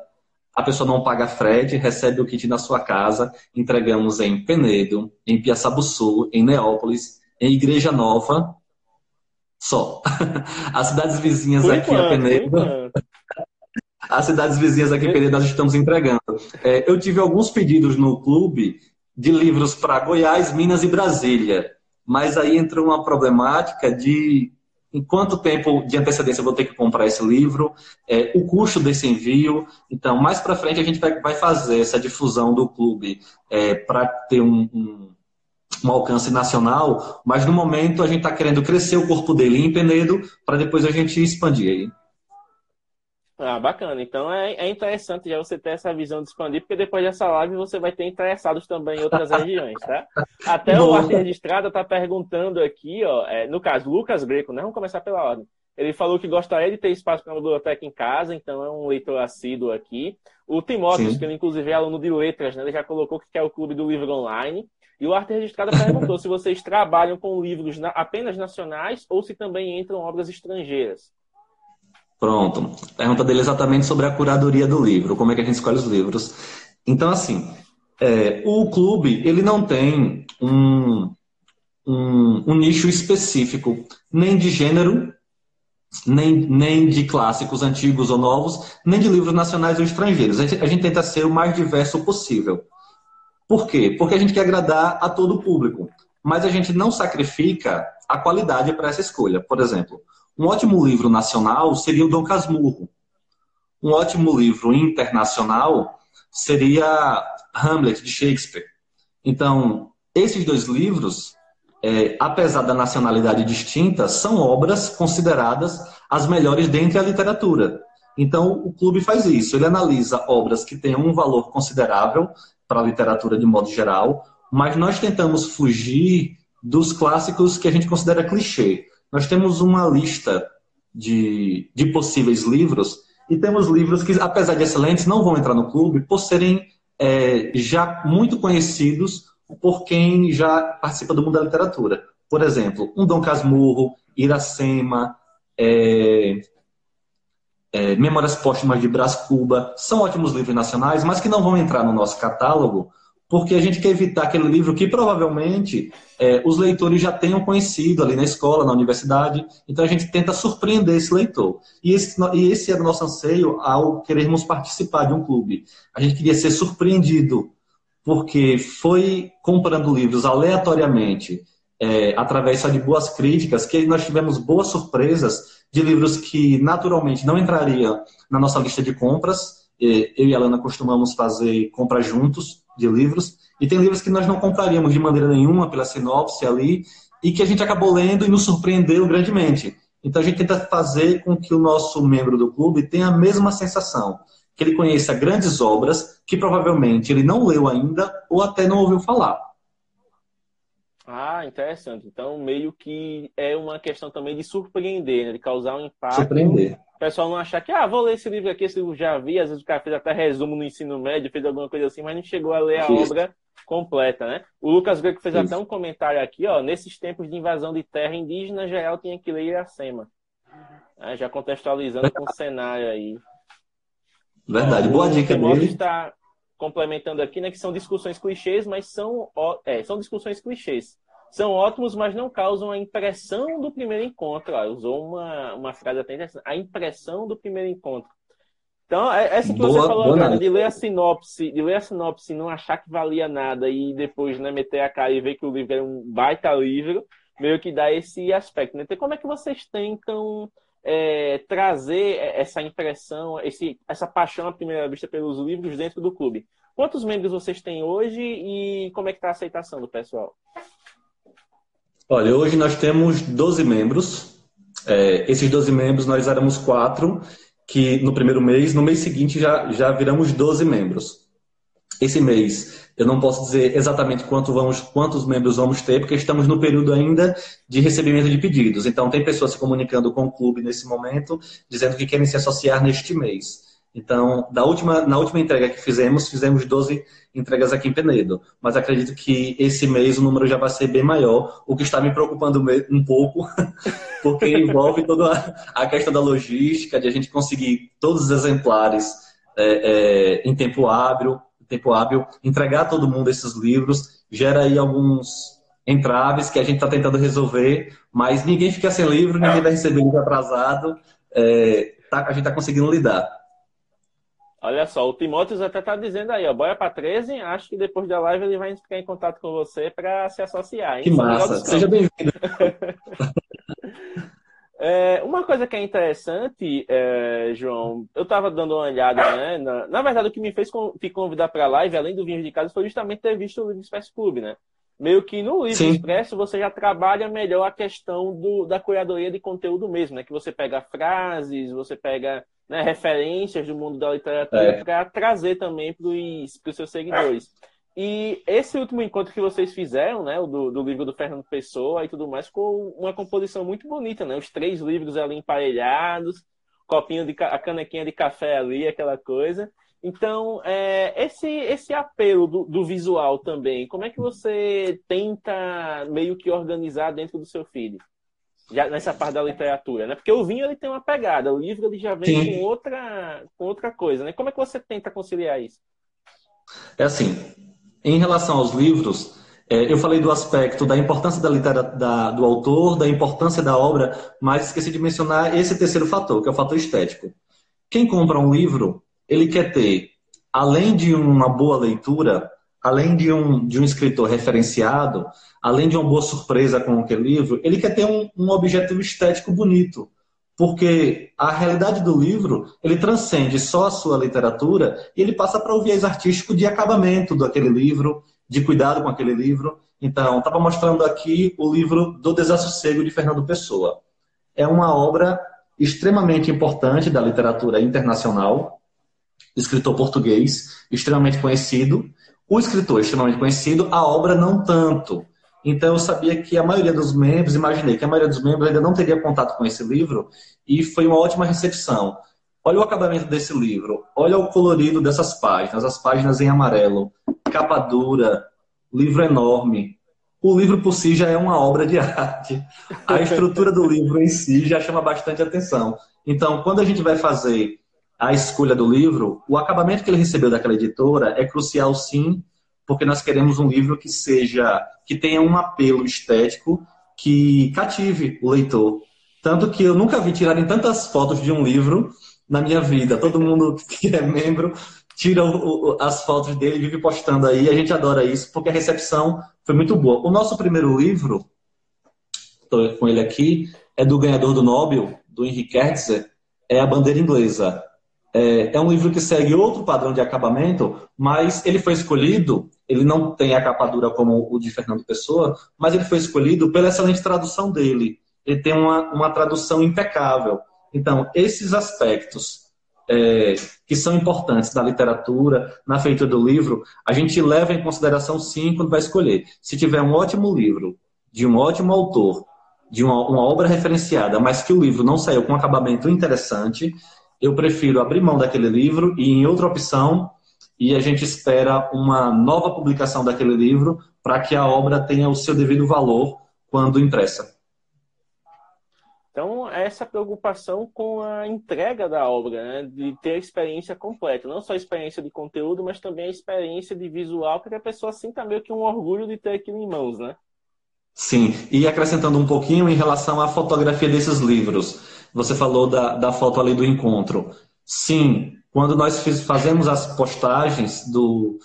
A pessoa não paga frete, recebe o kit na sua casa. Entregamos em Penedo, em Piaçabuçu, em Neópolis, em Igreja Nova, só. As cidades vizinhas por aqui enquanto, a Penedo. As cidades vizinhas aqui Penedo nós estamos entregando. É, eu tive alguns pedidos no clube de livros para Goiás, Minas e Brasília. Mas aí entra uma problemática de em quanto tempo de antecedência eu vou ter que comprar esse livro, é, o custo desse envio. Então, mais para frente a gente vai, vai, fazer essa difusão do clube é, para ter um, um um alcance nacional, mas no momento a gente está querendo crescer o corpo dele em Penedo para depois a gente expandir aí. Ah, bacana. Então é, é interessante já você ter essa visão de expandir, porque depois dessa live você vai ter interessados também em outras regiões, tá? Até Bom. o Arte Registrada está perguntando aqui, ó, é, no caso, Lucas Greco, né? Vamos começar pela ordem. Ele falou que gostaria de ter espaço para uma biblioteca em casa, então é um leitor assíduo aqui. O Timóteo, que ele inclusive é aluno de letras, né? Ele já colocou que quer o clube do livro online. E o Arte Registrada perguntou se vocês trabalham com livros apenas nacionais ou se também entram obras estrangeiras. Pronto. Pergunta dele exatamente sobre a curadoria do livro, como é que a gente escolhe os livros. Então, assim, é, o clube ele não tem um, um, um, nicho específico, nem de gênero, nem, nem de clássicos antigos ou novos, nem de livros nacionais ou estrangeiros. A gente, a gente tenta ser o mais diverso possível. Por quê? Porque a gente quer agradar a todo o público, mas a gente não sacrifica a qualidade para essa escolha. Por exemplo, um ótimo livro nacional seria o Dom Casmurro. Um ótimo livro internacional seria Hamlet, de Shakespeare. Então, esses dois livros, é, apesar da nacionalidade distinta, são obras consideradas as melhores dentre a literatura. Então, o clube faz isso. Ele analisa obras que tenham um valor considerável para a literatura de modo geral, mas nós tentamos fugir dos clássicos que a gente considera clichê. Nós temos uma lista de, de possíveis livros e temos livros que, apesar de excelentes, não vão entrar no clube por serem é, já muito conhecidos por quem já participa do mundo da literatura. Por exemplo, um Dom Casmurro, Iracema, é, é, Memórias Póstumas de Brás Cuba, são ótimos livros nacionais, mas que não vão entrar no nosso catálogo porque a gente quer evitar aquele livro que provavelmente é, os leitores já tenham conhecido ali na escola, na universidade. Então a gente tenta surpreender esse leitor. E esse, e esse era o nosso anseio ao querermos participar de um clube. A gente queria ser surpreendido, porque foi comprando livros aleatoriamente, é, através só de boas críticas, que nós tivemos boas surpresas de livros que naturalmente não entrariam na nossa lista de compras. Eu e a Alana costumamos fazer compras juntos de livros, e tem livros que nós não compraríamos de maneira nenhuma pela sinopse ali, e que a gente acabou lendo e nos surpreendeu grandemente. Então a gente tenta fazer com que o nosso membro do clube tenha a mesma sensação, que ele conheça grandes obras que provavelmente ele não leu ainda ou até não ouviu falar. Ah, interessante. Então, meio que é uma questão também de surpreender, né? de causar um impacto. Surpreender. O pessoal não achar que, ah, vou ler esse livro aqui, esse livro já vi. Às vezes o cara fez até resumo no ensino médio, fez alguma coisa assim, mas não chegou a ler a Isso. obra completa, né? O Lucas Greco fez Isso. até um comentário aqui, ó. Nesses tempos de invasão de terra indígena, geral tinha que ler Iracema. É, já contextualizando com o cenário aí. Verdade, boa dica dele. está complementando aqui, né, que são discussões clichês, mas são, é, são discussões clichês. São ótimos, mas não causam a impressão do primeiro encontro. Ó, usou uma, uma frase até interessante. A impressão do primeiro encontro. Então, é, essa que boa, você falou agora, de ler a sinopse, de ler a sinopse e não achar que valia nada e depois né, meter a cara e ver que o livro é um baita livro, meio que dá esse aspecto. Né? Então, como é que vocês tentam é, trazer essa impressão, esse, essa paixão à primeira vista pelos livros dentro do clube. Quantos membros vocês têm hoje e como é que está a aceitação do pessoal? Olha, hoje nós temos 12 membros. É, esses 12 membros nós éramos quatro, que no primeiro mês, no mês seguinte já, já viramos 12 membros. Esse mês eu não posso dizer exatamente quanto vamos, quantos membros vamos ter, porque estamos no período ainda de recebimento de pedidos. Então, tem pessoas se comunicando com o clube nesse momento, dizendo que querem se associar neste mês. Então, da última, na última entrega que fizemos, fizemos 12 entregas aqui em Penedo. Mas acredito que esse mês o número já vai ser bem maior, o que está me preocupando um pouco, porque envolve toda a questão da logística, de a gente conseguir todos os exemplares é, é, em tempo hábil, tempo hábil, entregar a todo mundo esses livros, gera aí alguns entraves que a gente está tentando resolver, mas ninguém fica sem livro, ninguém vai receber livro atrasado, é, tá, a gente está conseguindo lidar. Olha só, o Timóteo até está dizendo aí, ó, bora para 13, acho que depois da live ele vai ficar em contato com você para se associar. Hein? Que massa, seja bem-vindo. É, uma coisa que é interessante, é, João, eu estava dando uma olhada, né? Na, na, verdade, o que me fez te convidar para a live, além do Vinho de Casa, foi justamente ter visto o Livro Expresso Clube, né? Meio que no Livro Sim. Expresso você já trabalha melhor a questão do, da curadoria de conteúdo mesmo, né? Que você pega frases, você pega né, referências do mundo da literatura é. para trazer também para os seus seguidores. E esse último encontro que vocês fizeram, né, do, do livro do Fernando Pessoa e tudo mais, ficou uma composição muito bonita, né? Os três livros ali emparelhados, copinho de a canequinha de café ali, aquela coisa. Então, é, esse, esse apelo do, do, visual também, como é que você tenta meio que organizar dentro do seu feed? Já nessa parte da literatura, né? Porque o vinho ele tem uma pegada, o livro ele já vem com outra, com outra coisa, né? Como é que você tenta conciliar isso? É assim, em relação aos livros, é, eu falei do aspecto da importância da literatura, do autor, da importância da obra, mas esqueci de mencionar esse terceiro fator, que é o fator estético. Quem compra um livro, ele quer ter, além de uma boa leitura, além de um, de um escritor referenciado, além de uma boa surpresa com aquele livro, ele quer ter um, um objetivo estético bonito porque a realidade do livro ele transcende só a sua literatura e ele passa para o viés artístico de acabamento daquele livro, de cuidado com aquele livro. Então, estava mostrando aqui o livro Do Desassossego de Fernando Pessoa. É uma obra extremamente importante da literatura internacional, escritor português, extremamente conhecido. O escritor extremamente conhecido, a obra não tanto. Então eu sabia que a maioria dos membros, imaginei que a maioria dos membros ainda não teria contato com esse livro e foi uma ótima recepção. Olha o acabamento desse livro, olha o colorido dessas páginas, as páginas em amarelo, capa dura, livro enorme. O livro por si já é uma obra de arte. A estrutura do livro em si já chama bastante atenção. Então, quando a gente vai fazer a escolha do livro, o acabamento que ele recebeu daquela editora é crucial sim porque nós queremos um livro que seja, que tenha um apelo estético que cative o leitor. Tanto que eu nunca vi tirarem tantas fotos de um livro na minha vida. Todo mundo que é membro tira o, as fotos dele e vive postando aí. A gente adora isso, porque a recepção foi muito boa. O nosso primeiro livro, estou com ele aqui, é do ganhador do Nobel, do Henry Kertzer, é A Bandeira Inglesa. É, é, um livro que segue outro padrão de acabamento, mas ele foi escolhido, ele não tem a capa dura como o de Fernando Pessoa, mas ele foi escolhido pela excelente tradução dele. Ele tem uma, uma tradução impecável. Então, esses aspectos é, que são importantes da literatura, na feitura do livro, a gente leva em consideração sim quando vai escolher. Se tiver um ótimo livro, de um ótimo autor, de uma, uma obra referenciada, mas que o livro não saiu com um acabamento interessante, eu prefiro abrir mão daquele livro e em outra opção e a gente espera uma nova publicação daquele livro para que a obra tenha o seu devido valor quando impressa. Então, essa preocupação com a entrega da obra, né? de ter a experiência completa, não só a experiência de conteúdo, mas também a experiência de visual, para que a pessoa sinta meio que um orgulho de ter aquilo em mãos, né? Sim, e acrescentando um pouquinho em relação à fotografia desses livros. Você falou da, da foto ali do encontro. Sim, quando nós fazemos as postagens do,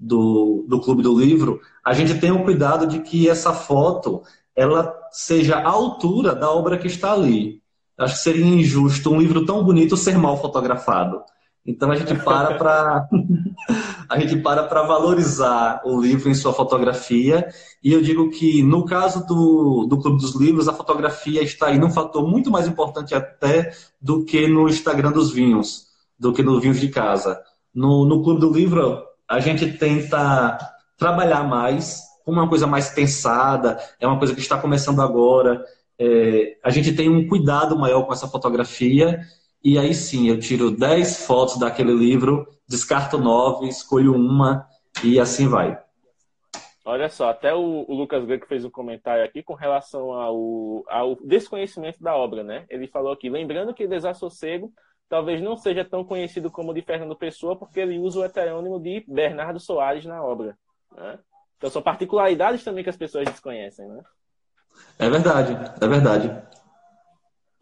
do, do Clube do Livro, a gente tem o cuidado de que essa foto ela seja a altura da obra que está ali. Acho que seria injusto um livro tão bonito ser mal fotografado. Então a gente para para a gente para para valorizar o livro em sua fotografia e eu digo que no caso do, do Clube dos Livros a fotografia está aí num fator muito mais importante até do que no Instagram dos vinhos, do que no vinhos de casa. No, no Clube do Livro a gente tenta trabalhar mais com uma coisa mais pensada, é uma coisa que está começando agora. É, a gente tem um cuidado maior com essa fotografia e aí sim, eu tiro 10 fotos daquele livro, descarto 9, escolho uma e assim vai. Olha só, até o, o Lucas Greco fez um comentário aqui com relação ao, ao desconhecimento da obra, né? Ele falou aqui, lembrando que Desassossego talvez não seja tão conhecido como o de Fernando Pessoa, porque ele usa o heterônimo de Bernardo Soares na obra. Né? Então são particularidades também que as pessoas desconhecem, né? É verdade, é verdade.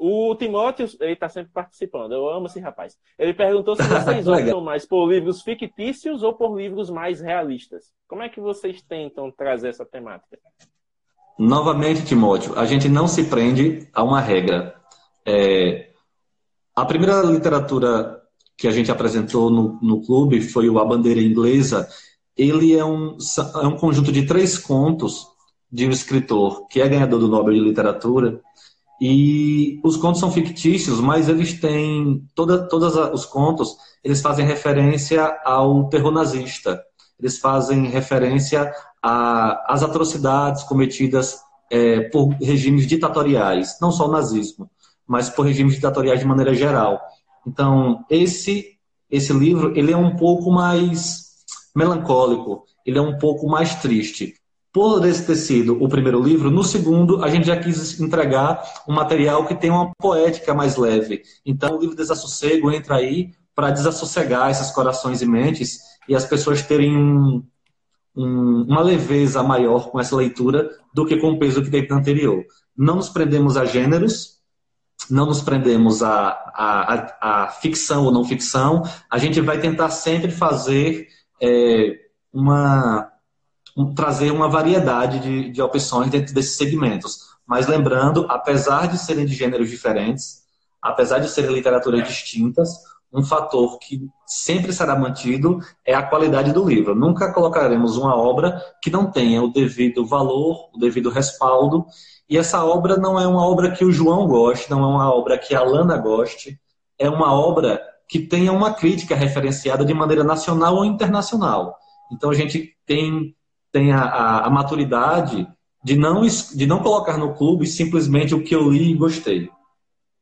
O Timóteo, ele está sempre participando. Eu amo esse rapaz. Ele perguntou se vocês optam mais por livros fictícios ou por livros mais realistas. Como é que vocês tentam trazer essa temática? Novamente, Timóteo, a gente não se prende a uma regra. É... A primeira literatura que a gente apresentou no, no clube foi o A Bandeira Inglesa. Ele é um, é um conjunto de três contos de um escritor que é ganhador do Nobel de Literatura e os contos são fictícios, mas eles têm toda, todos os contos eles fazem referência ao terror nazista. Eles fazem referência às atrocidades cometidas é, por regimes ditatoriais, não só o nazismo, mas por regimes ditatoriais de maneira geral. Então, esse esse livro ele é um pouco mais melancólico, ele é um pouco mais triste por esse ter sido o primeiro livro, no segundo a gente já quis entregar um material que tem uma poética mais leve. Então o livro Desassossego entra aí para desassossegar esses corações e mentes e as pessoas terem um, um, uma leveza maior com essa leitura do que com o peso que tem no anterior. Não nos prendemos a gêneros, não nos prendemos a, a, a, ficção ou não ficção, a gente vai tentar sempre fazer é, uma trazer uma variedade de, de opções dentro desses segmentos. Mas lembrando, apesar de serem de gêneros diferentes, apesar de serem literaturas distintas, um fator que sempre será mantido é a qualidade do livro. Nunca colocaremos uma obra que não tenha o devido valor, o devido respaldo. E essa obra não é uma obra que o João goste, não é uma obra que a Lana goste, é uma obra que tenha uma crítica referenciada de maneira nacional ou internacional. Então a gente tem tem a, a, a, maturidade de não, de não colocar no clube simplesmente o que eu li e gostei.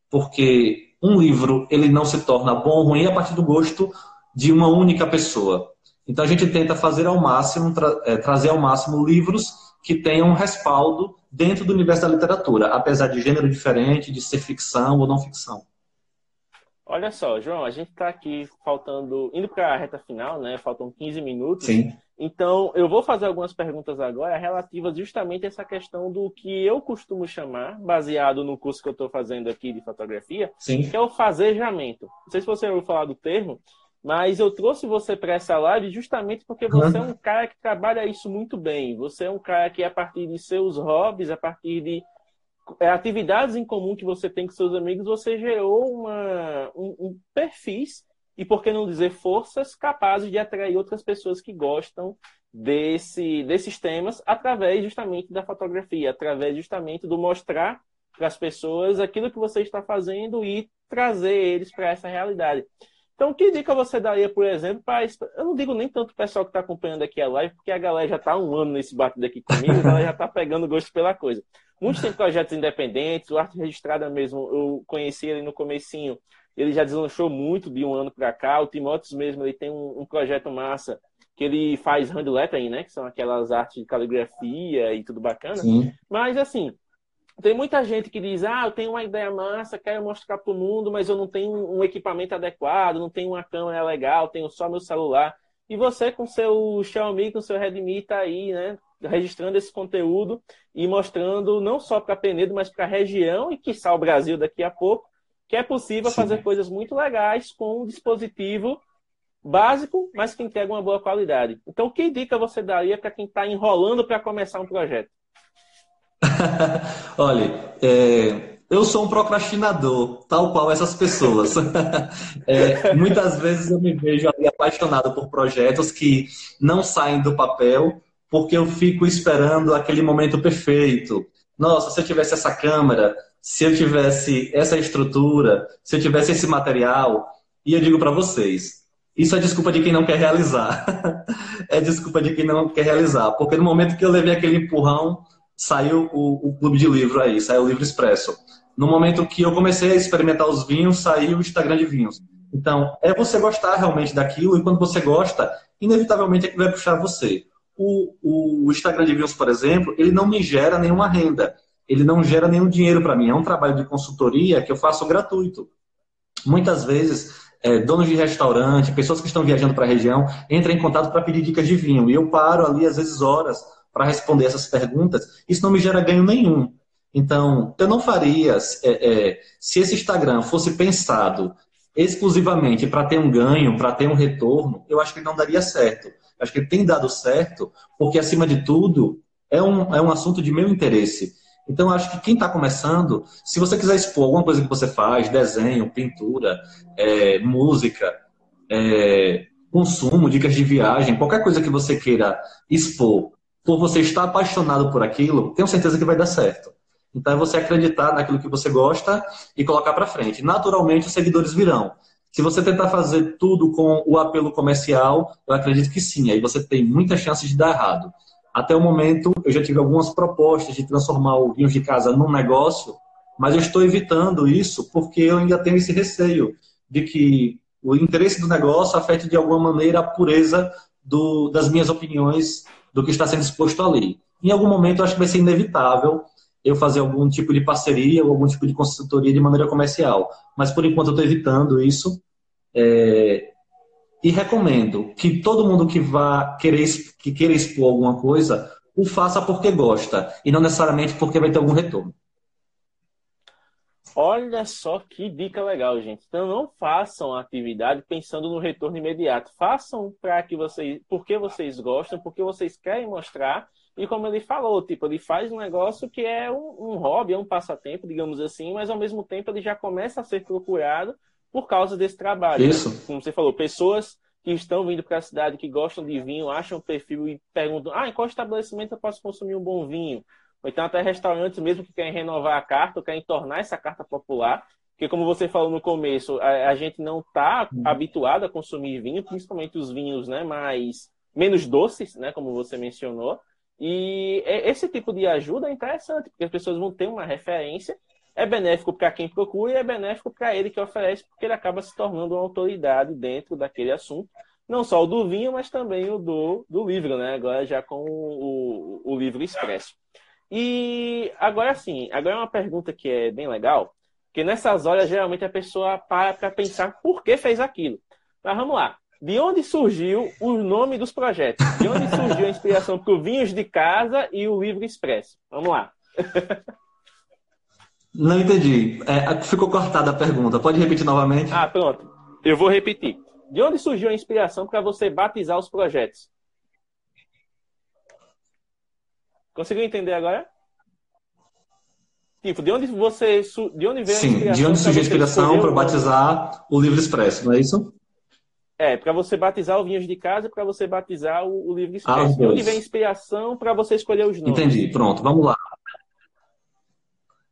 Porque um livro ele não se torna bom ou ruim a partir do gosto de uma única pessoa. Então a gente tenta fazer ao máximo, tra é, trazer ao máximo livros que tenham respaldo dentro do universo da literatura, apesar de gênero diferente, de ser ficção ou não ficção. Olha só, João, a gente está aqui faltando, indo para a reta final, né? Faltam 15 minutos. Sim. Então, eu vou fazer algumas perguntas agora relativas justamente a essa questão do que eu costumo chamar, baseado no curso que eu estou fazendo aqui de fotografia, Sim. que é o fazejamento. Não sei se você ouviu falar do termo, mas eu trouxe você para essa live justamente porque você uhum. é um cara que trabalha isso muito bem. Você é um cara que, a partir de seus hobbies, a partir de é, atividades em comum que você tem com seus amigos, você gerou uma, um, um perfis e, por que não dizer, forças capazes de atrair outras pessoas que gostam desse, desses temas através justamente da fotografia, através justamente do mostrar para as pessoas aquilo que você está fazendo e trazer eles para essa realidade. Então, que dica você daria, por exemplo, para. Eu não digo nem tanto o pessoal que está acompanhando aqui a live, porque a galera já está um ano nesse batido aqui comigo, ela já está pegando gosto pela coisa. Muitos têm projetos independentes, o Arte Registrada mesmo, eu conheci ele no comecinho, ele já deslanchou muito de um ano para cá. O Timóteo mesmo, ele tem um, um, projeto massa que ele faz hand lettering, né? Que são aquelas artes de caligrafia e tudo bacana. Sim. Mas, assim, tem muita gente que diz, ah, eu tenho uma ideia massa, quero mostrar para o mundo, mas eu não tenho um equipamento adequado, não tenho uma câmera legal, tenho só meu celular. E você com seu Xiaomi, com seu Redmi, tá aí, né? Registrando esse conteúdo e mostrando não só para Penedo, mas para a região e, quiçá, o Brasil daqui a pouco, que é possível Sim. fazer coisas muito legais com um dispositivo básico, mas que entrega uma boa qualidade. Então, que dica você daria para quem está enrolando para começar um projeto? Olha, é, eu sou um procrastinador, tal qual essas pessoas. é, muitas vezes eu me vejo apaixonado por projetos que não saem do papel porque eu fico esperando aquele momento perfeito. Nossa, se eu tivesse essa câmera, se eu tivesse essa estrutura, se eu tivesse esse material, e eu digo para vocês, isso é desculpa de quem não quer realizar. é desculpa de quem não quer realizar, porque no momento que eu levei aquele empurrão, saiu o, o clube de livro aí, saiu o livro expresso. No momento que eu comecei a experimentar os vinhos, saiu o Instagram de vinhos. Então, é você gostar realmente daquilo, e quando você gosta, inevitavelmente é que vai puxar você. O, o Instagram de vinhos, por exemplo, ele não me gera nenhuma renda ele não gera nenhum dinheiro para mim. É um trabalho de consultoria que eu faço gratuito. Muitas vezes, é, donos de restaurante, pessoas que estão viajando para a região, entram em contato para pedir dicas de vinho. E eu paro ali, às vezes, horas para responder essas perguntas. Isso não me gera ganho nenhum. Então, eu não faria, é, é, se esse Instagram fosse pensado exclusivamente para ter um ganho, para ter um retorno, eu acho que não daria certo. Acho que tem dado certo, porque, acima de tudo, é um, é um assunto de meu interesse. Então, acho que quem está começando, se você quiser expor alguma coisa que você faz, desenho, pintura, é, música, é, consumo, dicas de viagem, qualquer coisa que você queira expor, por você estar apaixonado por aquilo, tenho certeza que vai dar certo. Então, é você acreditar naquilo que você gosta e colocar para frente. Naturalmente, os seguidores virão. Se você tentar fazer tudo com o apelo comercial, eu acredito que sim, aí você tem muita chance de dar errado. Até o momento, eu já tive algumas propostas de transformar o Vinhos de Casa num negócio, mas eu estou evitando isso porque eu ainda tenho esse receio de que o interesse do negócio afete de alguma maneira a pureza do, das minhas opiniões do que está sendo exposto ali. Em algum momento, eu acho que vai ser inevitável eu fazer algum tipo de parceria ou algum tipo de consultoria de maneira comercial. Mas, por enquanto, eu estou evitando isso. É, e recomendo que todo mundo que vá querer que queira expor alguma coisa o faça porque gosta e não necessariamente porque vai ter algum retorno. Olha só que dica legal, gente. Então não façam a atividade pensando no retorno imediato. Façam para que vocês, porque vocês gostam, porque vocês querem mostrar. E como ele falou, tipo, ele faz um negócio que é um, um hobby, é um passatempo, digamos assim, mas ao mesmo tempo ele já começa a ser procurado por causa desse trabalho. Né? Isso. Né? Como você falou, pessoas que estão vindo para a cidade, que gostam de vinho, acham o perfil e perguntam: ah, em qual estabelecimento eu posso consumir um bom vinho? Ou então até restaurantes mesmo que querem renovar a carta, ou querem tornar essa carta popular. Porque, como você falou no começo, a, a gente não está uhum. habituado a consumir vinho, principalmente os vinhos né, mais menos doces, né, como você mencionou. E esse tipo de ajuda é interessante, porque as pessoas vão ter uma referência é benéfico para quem procura e é benéfico para ele que oferece, porque ele acaba se tornando uma autoridade dentro daquele assunto. Não só o do vinho, mas também o do, do livro, né? Agora já com o, o, livro expresso. E agora sim, agora é uma pergunta que é bem legal, que nessas horas geralmente a pessoa para para pensar por que fez aquilo. Mas vamos lá. De onde surgiu o nome dos projetos? De onde surgiu a inspiração para o Vinhos de Casa e o Livro Expresso? Vamos lá. Não entendi. É, ficou cortada a pergunta. Pode repetir novamente? Ah, pronto. Eu vou repetir. De onde surgiu a inspiração para você batizar os projetos? Conseguiu entender agora? Tipo, de onde você de onde veio Sim, a inspiração? de onde surgiu a inspiração para batizar o livro expresso, não é isso? É, para você batizar o Vinhos de Casa e para você batizar o, o livro expresso. Ah, de onde vem a inspiração para você escolher os nomes? Entendi, pronto, vamos lá.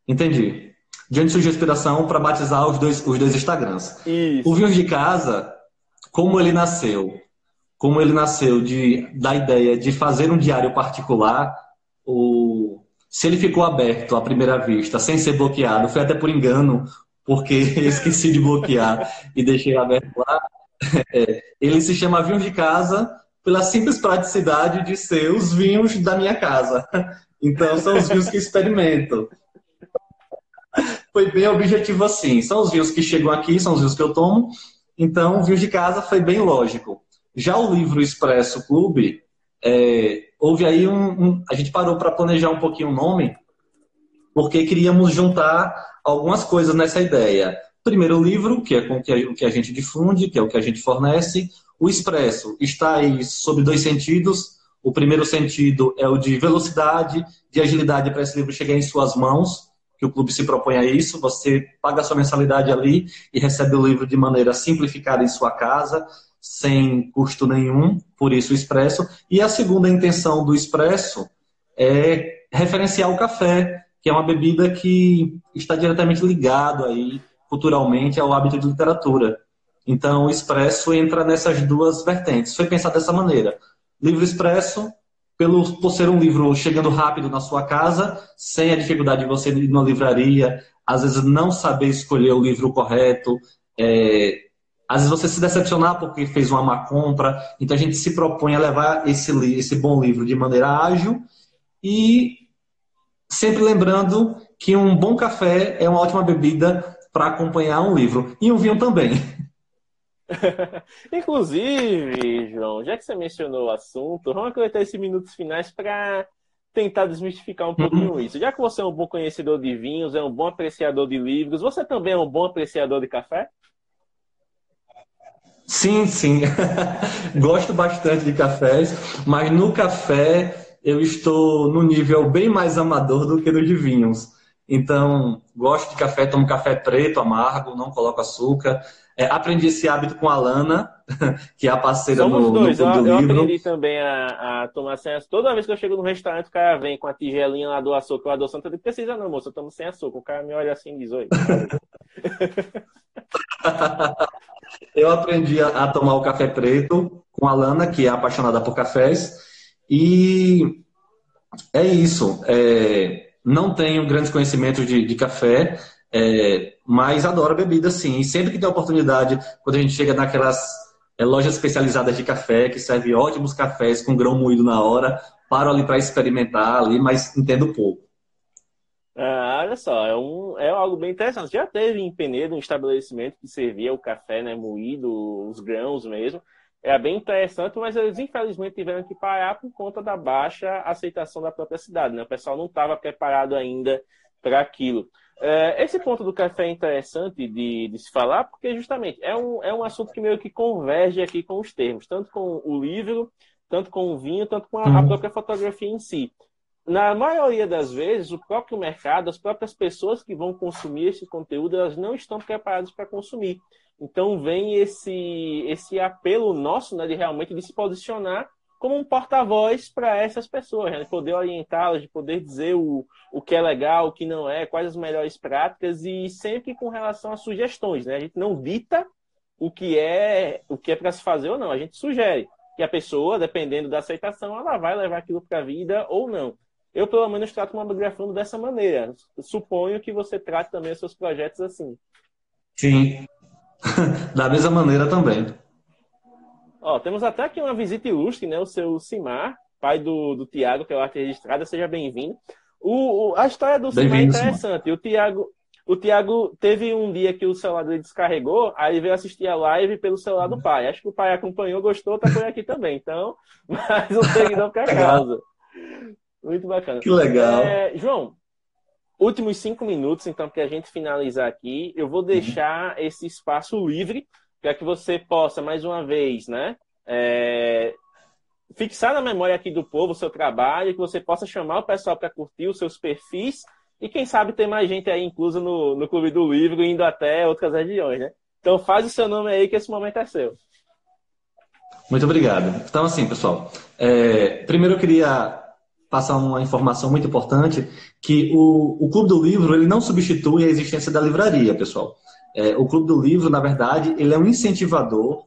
Entendi. De onde surgiu a inspiração para batizar os dois, os dois Instagrams? Isso. O Vinhos de Casa, como ele nasceu? Como ele nasceu de, da ideia de fazer um diário particular, o, se ele ficou aberto à primeira vista, sem ser bloqueado, foi até por engano, porque esqueci de bloquear e deixei aberto lá. É, ele se chama Vinhos de Casa pela simples praticidade de ser os vinhos da minha casa. Então, são os vinhos que experimento. Foi bem objetivo assim. São os vinhos que chegam aqui, são os vinhos que eu tomo. Então, vinhos de casa foi bem lógico. Já o livro Expresso Clube, é, houve aí um, um, A gente parou para planejar um pouquinho o nome, porque queríamos juntar algumas coisas nessa ideia. Primeiro, o livro, que é com o que a gente difunde, que é o que a gente fornece. O Expresso está aí sob dois sentidos. O primeiro sentido é o de velocidade, de agilidade para esse livro chegar em suas mãos, que o clube se propõe a isso. Você paga a sua mensalidade ali e recebe o livro de maneira simplificada em sua casa, sem custo nenhum, por isso o Expresso. E a segunda intenção do Expresso é referenciar o café, que é uma bebida que está diretamente ligado aí culturalmente ao hábito de literatura. Então, o Expresso entra nessas duas vertentes. Foi pensado dessa maneira. Livro Expresso, pelo, por ser um livro chegando rápido na sua casa, sem a dificuldade de você ir na livraria, às vezes não saber escolher o livro correto, é, às vezes você se decepcionar porque fez uma má compra. Então a gente se propõe a levar esse, esse bom livro de maneira ágil e sempre lembrando que um bom café é uma ótima bebida para acompanhar um livro. E um vinho também. Inclusive, João, já que você mencionou o assunto, vamos aproveitar esses minutos finais para tentar desmistificar um pouquinho uhum. isso. Já que você é um bom conhecedor de vinhos, é um bom apreciador de livros, você também é um bom apreciador de café? Sim, sim. Gosto bastante de cafés, mas no café eu estou no nível bem mais amador do que no de vinhos. Então, gosto de café, tomo café preto, amargo, não coloco açúcar. É, aprendi esse hábito com a Lana, que é a parceira Somos no, dois. no eu, eu livro. aprendi também a, a tomar sem açúcar. Toda vez que eu chego no restaurante, o cara vem com a tigelinha lá do açúcar, lá do açúcar. Eu digo, precisa não, moça, eu tomo sem açúcar. O cara me olha assim e diz, oi. eu aprendi a, a, tomar o café preto com a Lana, que é apaixonada por cafés. E é isso. É, não tenho grandes conhecimentos de, de café, é, mas adoro bebida sim. E sempre que tem oportunidade, quando a gente chega naquelas é, lojas especializadas de café, que servem ótimos cafés com grão moído na hora, paro ali para experimentar ali, mas entendo pouco. Ah, olha só, é, um, é algo bem interessante. Já teve em Penedo um estabelecimento que servia o café né, moído, os grãos mesmo. É bem interessante, mas eles infelizmente tiveram que parar por conta da baixa aceitação da própria cidade. Né? O pessoal não estava preparado ainda para aquilo. É, esse ponto do café é interessante de, de, se falar, porque justamente é um, é um assunto que meio que converge aqui com os termos, tanto com o livro, tanto com o vinho, tanto com a, a uhum. própria fotografia em si na maioria das vezes, o próprio mercado, as próprias pessoas que vão consumir esse conteúdo, elas não estão preparadas para consumir. Então vem esse esse apelo nosso, né, de realmente de se posicionar como um porta-voz para essas pessoas, né, de poder orientá-las, de poder dizer o, o que é legal, o que não é, quais as melhores práticas e sempre com relação a sugestões, né? A gente não dita o que é o que é para se fazer ou não, a gente sugere que a pessoa, dependendo da aceitação, ela vai levar aquilo para a vida ou não. Eu, pelo menos, trato uma biografando dessa maneira. Suponho que você trate também os seus projetos assim. Sim. da mesma maneira também. Ó, temos até aqui uma visita ilustre, né? O seu Simar, pai do, do Tiago, que é o arte registrada. Seja bem-vindo. O, o, a história do Simar é interessante. O Tiago, o Thiago teve um dia que o celular dele descarregou, aí veio assistir a live pelo celular do pai. Acho que o pai acompanhou, gostou, tá por aqui também. Então, mais um seguidor para casa. Muito bacana. Que legal. É, João, últimos cinco minutos, então, para a gente finalizar aqui, eu vou deixar uhum. esse espaço livre para que você possa, mais uma vez, né? É, fixar na memória aqui do povo o seu trabalho, que você possa chamar o pessoal para curtir os seus perfis e quem sabe ter mais gente aí inclusa no, no Clube do Livro, indo até outras regiões, né? Então faz o seu nome aí que esse momento é seu. Muito obrigado. Então, assim, pessoal, é, primeiro eu queria passar uma informação muito importante, que o, o Clube do Livro ele não substitui a existência da livraria, pessoal. É, o Clube do Livro, na verdade, ele é um incentivador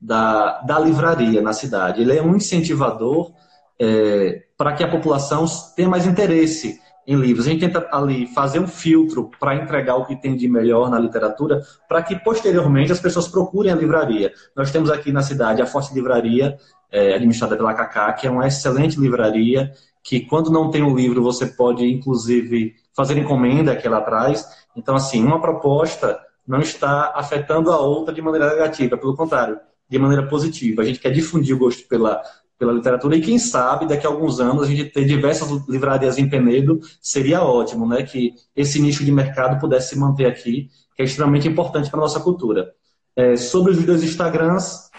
da, da livraria na cidade. Ele é um incentivador é, para que a população tenha mais interesse em livros. A gente tenta ali fazer um filtro para entregar o que tem de melhor na literatura, para que posteriormente as pessoas procurem a livraria. Nós temos aqui na cidade a Forte Livraria, é, administrada pela Cacá, que é uma excelente livraria, que quando não tem um livro você pode, inclusive, fazer encomenda aqui lá atrás. Então, assim, uma proposta não está afetando a outra de maneira negativa, pelo contrário, de maneira positiva. A gente quer difundir o gosto pela pela literatura e quem sabe daqui a alguns anos a gente ter diversas livrarias em Penedo seria ótimo, né? Que esse nicho de mercado pudesse se manter aqui, que é extremamente importante para a nossa cultura. É, sobre os dois Instagrams,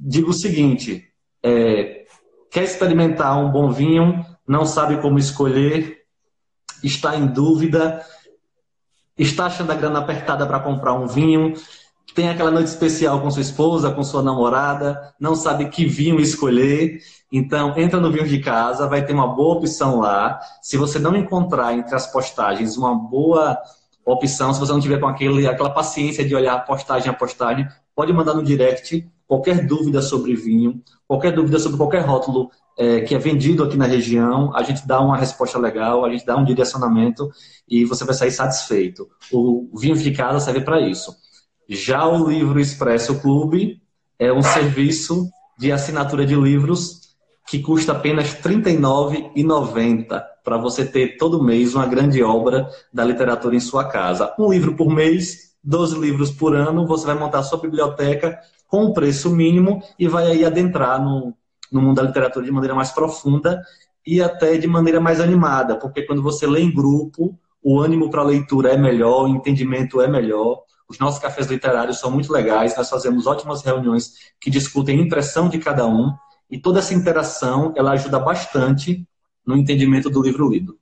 digo o seguinte: é, quer experimentar um bom vinho, não sabe como escolher, está em dúvida, está achando a grana apertada para comprar um vinho, tem aquela noite especial com sua esposa, com sua namorada, não sabe que vinho escolher. Então, entra no Vinho de Casa, vai ter uma boa opção lá. Se você não encontrar entre as postagens uma boa opção, se você não tiver com aquele, aquela paciência de olhar postagem a postagem, pode mandar no direct qualquer dúvida sobre vinho, qualquer dúvida sobre qualquer rótulo é, que é vendido aqui na região, a gente dá uma resposta legal, a gente dá um direcionamento e você vai sair satisfeito. O Vinho de Casa serve para isso. Já o Livro Expresso Clube é um serviço de assinatura de livros que custa apenas R$ 39,90 para você ter todo mês uma grande obra da literatura em sua casa. Um livro por mês, 12 livros por ano, você vai montar sua biblioteca com um preço mínimo e vai aí adentrar no, no mundo da literatura de maneira mais profunda e até de maneira mais animada, porque quando você lê em grupo, o ânimo para a leitura é melhor, o entendimento é melhor. Os nossos cafés literários são muito legais, nós fazemos ótimas reuniões que discutem a impressão de cada um, e toda essa interação ela ajuda bastante no entendimento do livro lido.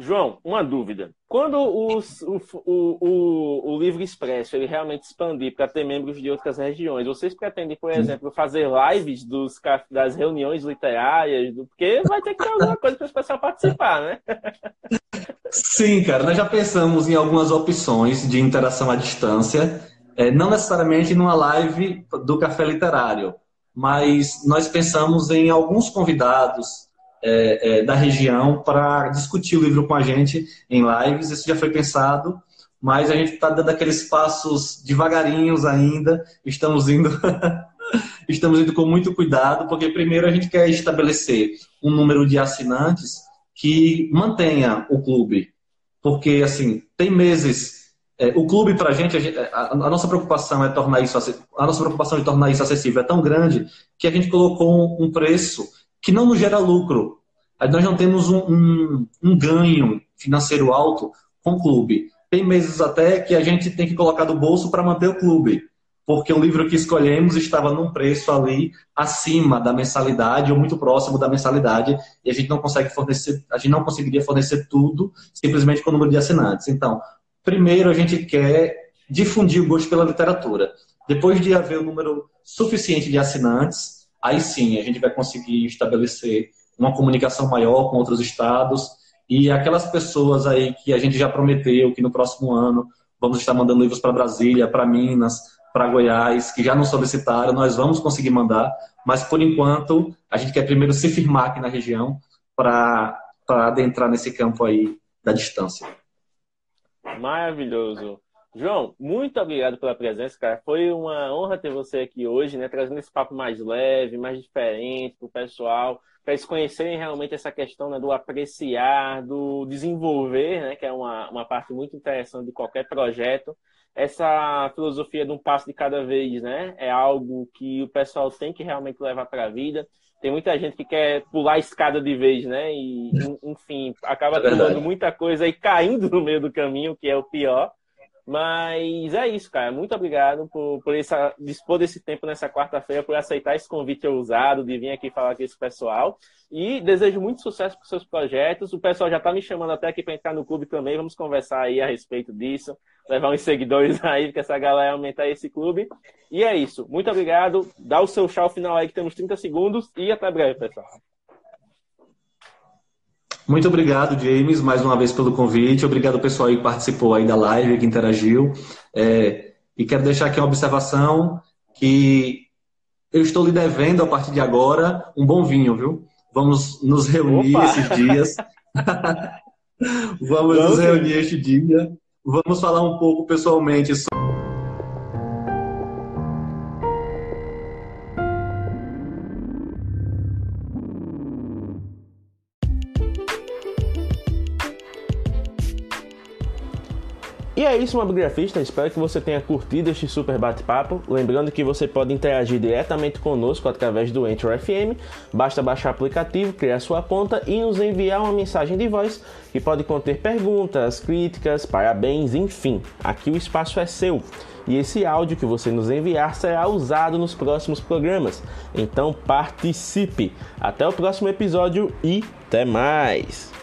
João, uma dúvida. Quando o, o, o, o, Livro Expresso ele realmente expandir para ter membros de outras regiões, vocês pretendem, por exemplo, fazer lives dos, das reuniões literárias? Porque vai ter que ter alguma coisa para o pessoal participar, né? Sim, cara. Nós já pensamos em algumas opções de interação à distância, é, não necessariamente numa live do Café Literário, mas nós pensamos em alguns convidados é, é, da região para discutir o livro com a gente em lives. Isso já foi pensado, mas a gente está dando aqueles passos devagarinhos ainda. Estamos indo, estamos indo com muito cuidado, porque primeiro a gente quer estabelecer um número de assinantes que mantenha o clube, porque assim tem meses é, o clube para a gente, a, a, nossa preocupação é tornar isso a nossa preocupação de tornar isso acessível é tão grande que a gente colocou um preço que não nos gera lucro. Nós não temos um, um, um ganho financeiro alto com o clube. Tem meses até que a gente tem que colocar do bolso para manter o clube, porque o livro que escolhemos estava num preço ali acima da mensalidade ou muito próximo da mensalidade e a gente não consegue fornecer, a gente não conseguiria fornecer tudo simplesmente com o número de assinantes. Então, primeiro a gente quer difundir o gosto pela literatura. Depois de haver um número suficiente de assinantes, aí sim a gente vai conseguir estabelecer uma comunicação maior com outros estados e aquelas pessoas aí que a gente já prometeu que no próximo ano vamos estar mandando livros para Brasília, para Minas, para Goiás, que já nos solicitaram, nós vamos conseguir mandar, mas por enquanto a gente quer primeiro se firmar aqui na região para adentrar nesse campo aí da distância. Maravilhoso. João, muito obrigado pela presença, cara. Foi uma honra ter você aqui hoje, né? Trazendo esse papo mais leve, mais diferente para o pessoal, para eles conhecerem realmente essa questão né, do apreciar, do desenvolver, né? Que é uma, uma parte muito interessante de qualquer projeto. Essa filosofia de um passo de cada vez, né? É algo que o pessoal tem que realmente levar para a vida. Tem muita gente que quer pular a escada de vez, né? E, enfim, acaba é pulando muita coisa e caindo no meio do caminho, que é o pior. Mas é isso, cara. Muito obrigado por, por essa, dispor desse tempo nessa quarta-feira, por aceitar esse convite ousado de vir aqui falar com esse pessoal. E desejo muito sucesso para os seus projetos. O pessoal já está me chamando até aqui para entrar no clube também. Vamos conversar aí a respeito disso. Levar uns seguidores aí, porque essa galera aumentar esse clube. E é isso. Muito obrigado. Dá o seu tchau final aí, que temos 30 segundos. E até breve, pessoal. Muito obrigado, James, mais uma vez pelo convite. Obrigado pessoal que participou aí da live, que interagiu. É, e quero deixar aqui uma observação que eu estou lhe devendo, a partir de agora, um bom vinho, viu? Vamos nos reunir Opa! esses dias. Vamos nos reunir este dia. Vamos falar um pouco pessoalmente sobre é isso, Mobigrafista. Espero que você tenha curtido este super bate-papo. Lembrando que você pode interagir diretamente conosco através do Enter FM. Basta baixar o aplicativo, criar sua conta e nos enviar uma mensagem de voz que pode conter perguntas, críticas, parabéns, enfim. Aqui o espaço é seu. E esse áudio que você nos enviar será usado nos próximos programas. Então participe! Até o próximo episódio e até mais!